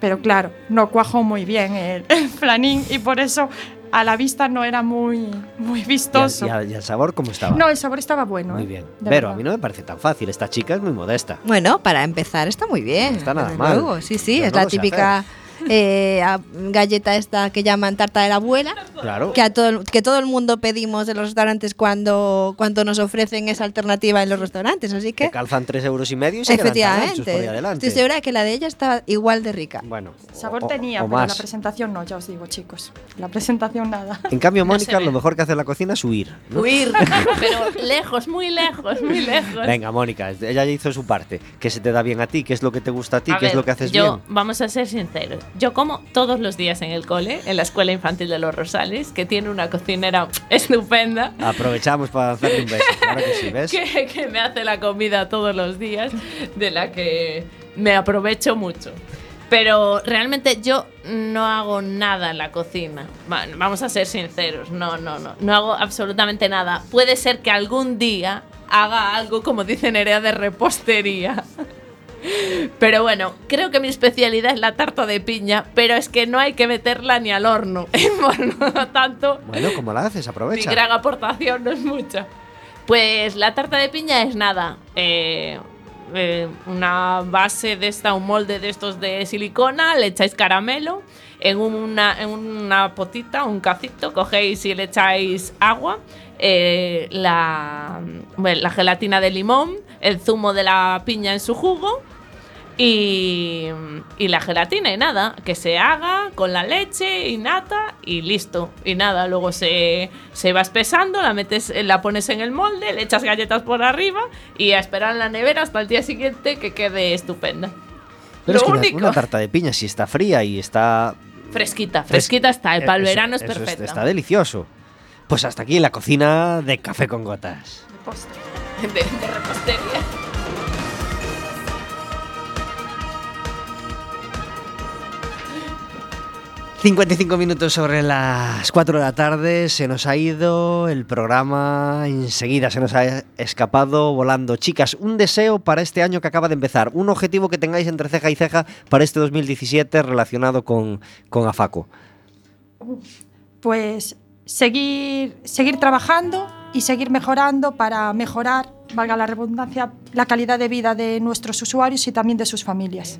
D: Pero claro, no cuajó muy bien el, el flanín y por eso a la vista no era muy, muy
B: ¿Y, el-
D: vistoso.
B: y el- y el sabor cómo estaba?
D: No, el sabor estaba bueno.
B: Muy
D: ¿eh?
B: bien. Pero a mí no me parece tan fácil. Esta chica es muy modesta.
C: Bueno, para empezar está muy bien.
B: No está nada mal.
C: luego. Sí, sí,
B: Yo
C: es
B: no
C: la típica eh, a- galleta esta que llaman tarta de la abuela.
B: Claro.
C: Que, a todo, el- que todo el mundo pedimos en los restaurantes cuando, cuando nos ofrecen esa alternativa en los restaurantes. Así
B: Que
C: que,
B: calzan 3 euros y medio y se por ahí
C: efectivamente,
B: adelante.
C: estoy segura que la de ella está igual de rica.
B: Bueno,
D: Sabor
B: o-
D: tenía,
B: o
D: pero la
B: más.
D: presentación no, ya os digo, chicos. La presentación nada.
B: En cambio, Mónica, lo mejor que hace en la cocina es huir. ¿no?
E: Huir. Pero lejos, muy lejos, muy lejos.
B: Venga, Mónica, ella ya hizo su parte. ¿Qué se te da bien a ti? ¿Qué es lo que te gusta a ti?
E: A
B: ¿Qué es lo que haces
E: yo,
B: bien?
E: Vamos a ser sinceros. Yo como todos los días en el cole, en la escuela infantil de los Rosales, que tiene una cocinera estupenda.
B: Aprovechamos para hacerle un beso. Claro que sí, ¿ves?
E: Que, que me hace la comida todos los días, de la que me aprovecho mucho. Pero realmente yo no hago nada en la cocina. Va- Vamos a ser sinceros. No, no, no. No hago absolutamente nada. Puede ser que algún día haga algo, como dice Nerea, de repostería. Pero bueno, creo que mi especialidad es la tarta de piña, pero es que no hay que meterla ni al horno. Por lo tanto,
B: Bueno, ¿cómo la haces?
E: mi
B: Aprovecha.
E: gran aportación no es mucha. Pues la tarta de piña es nada. eh, eh, una base de esta, un molde de estos de silicona, le echáis caramelo. En una, en una potita, un cacito, cogéis y le echáis agua, eh, la, bueno, la gelatina de limón, el zumo de la piña en su jugo y, y la gelatina y nada, que se haga con la leche y nata y listo. Y nada, luego se, se va espesando, la metes, la pones en el molde, le echas galletas por arriba y a esperar en la nevera hasta el día siguiente que quede estupenda.
B: Pero es
E: Lo
B: que una-
E: único.
B: una, tarta de piña, si está fría y está.
E: Fresquita, fresquita está, el para el
B: eso-
E: verano es perfecta.
B: Está delicioso. Pues hasta aquí la cocina de café con gotas.
E: De postre, de, de repostería.
B: 55 minutos sobre las 4 de la tarde, se nos ha ido el programa, enseguida se nos ha escapado volando. Chicas, un deseo para este año que acaba de empezar, un objetivo que tengáis entre ceja y ceja para este 2017 relacionado con, con AFACO.
D: Pues seguir, seguir trabajando y seguir mejorando para mejorar, valga la redundancia, la calidad de vida de nuestros usuarios y también de sus familias.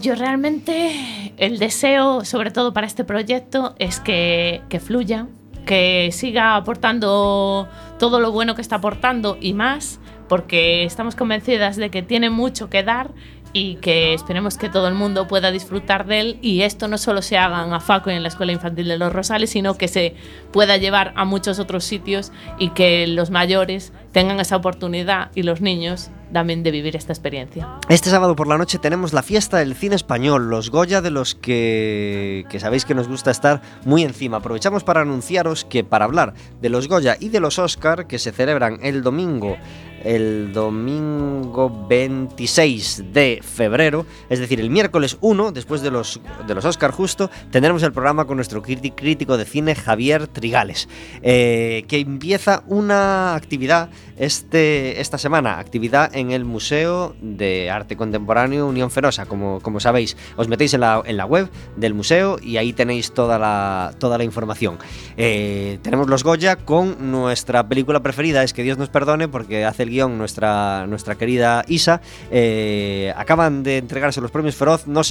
E: Yo realmente el deseo, sobre todo para este proyecto, es que, que fluya, que siga aportando todo lo bueno que está aportando y más, porque estamos convencidas de que tiene mucho que dar y que esperemos que todo el mundo pueda disfrutar de él y esto no solo se haga en AFACO y en la Escuela Infantil de los Rosales, sino que se pueda llevar a muchos otros sitios y que los mayores tengan esa oportunidad y los niños también de vivir esta experiencia.
B: Este sábado por la noche tenemos la fiesta del cine español, los Goya de los que, que sabéis que nos gusta estar muy encima. Aprovechamos para anunciaros que para hablar de los Goya y de los Oscar que se celebran el domingo, el domingo 26 de febrero, es decir, el miércoles 1, después de los, de los Oscar justo, tendremos el programa con nuestro crítico de cine Javier Trigales, eh, que empieza una actividad este, esta semana, actividad en el Museo de Arte Contemporáneo Unión Fenosa, como, como sabéis, os metéis en la, en la web del museo y ahí tenéis toda la, toda la información. Eh, tenemos los Goya con nuestra película preferida, es que Dios nos perdone, porque hace el guion nuestra, nuestra querida Isa. Eh, acaban de entregarse los premios Feroz, no sé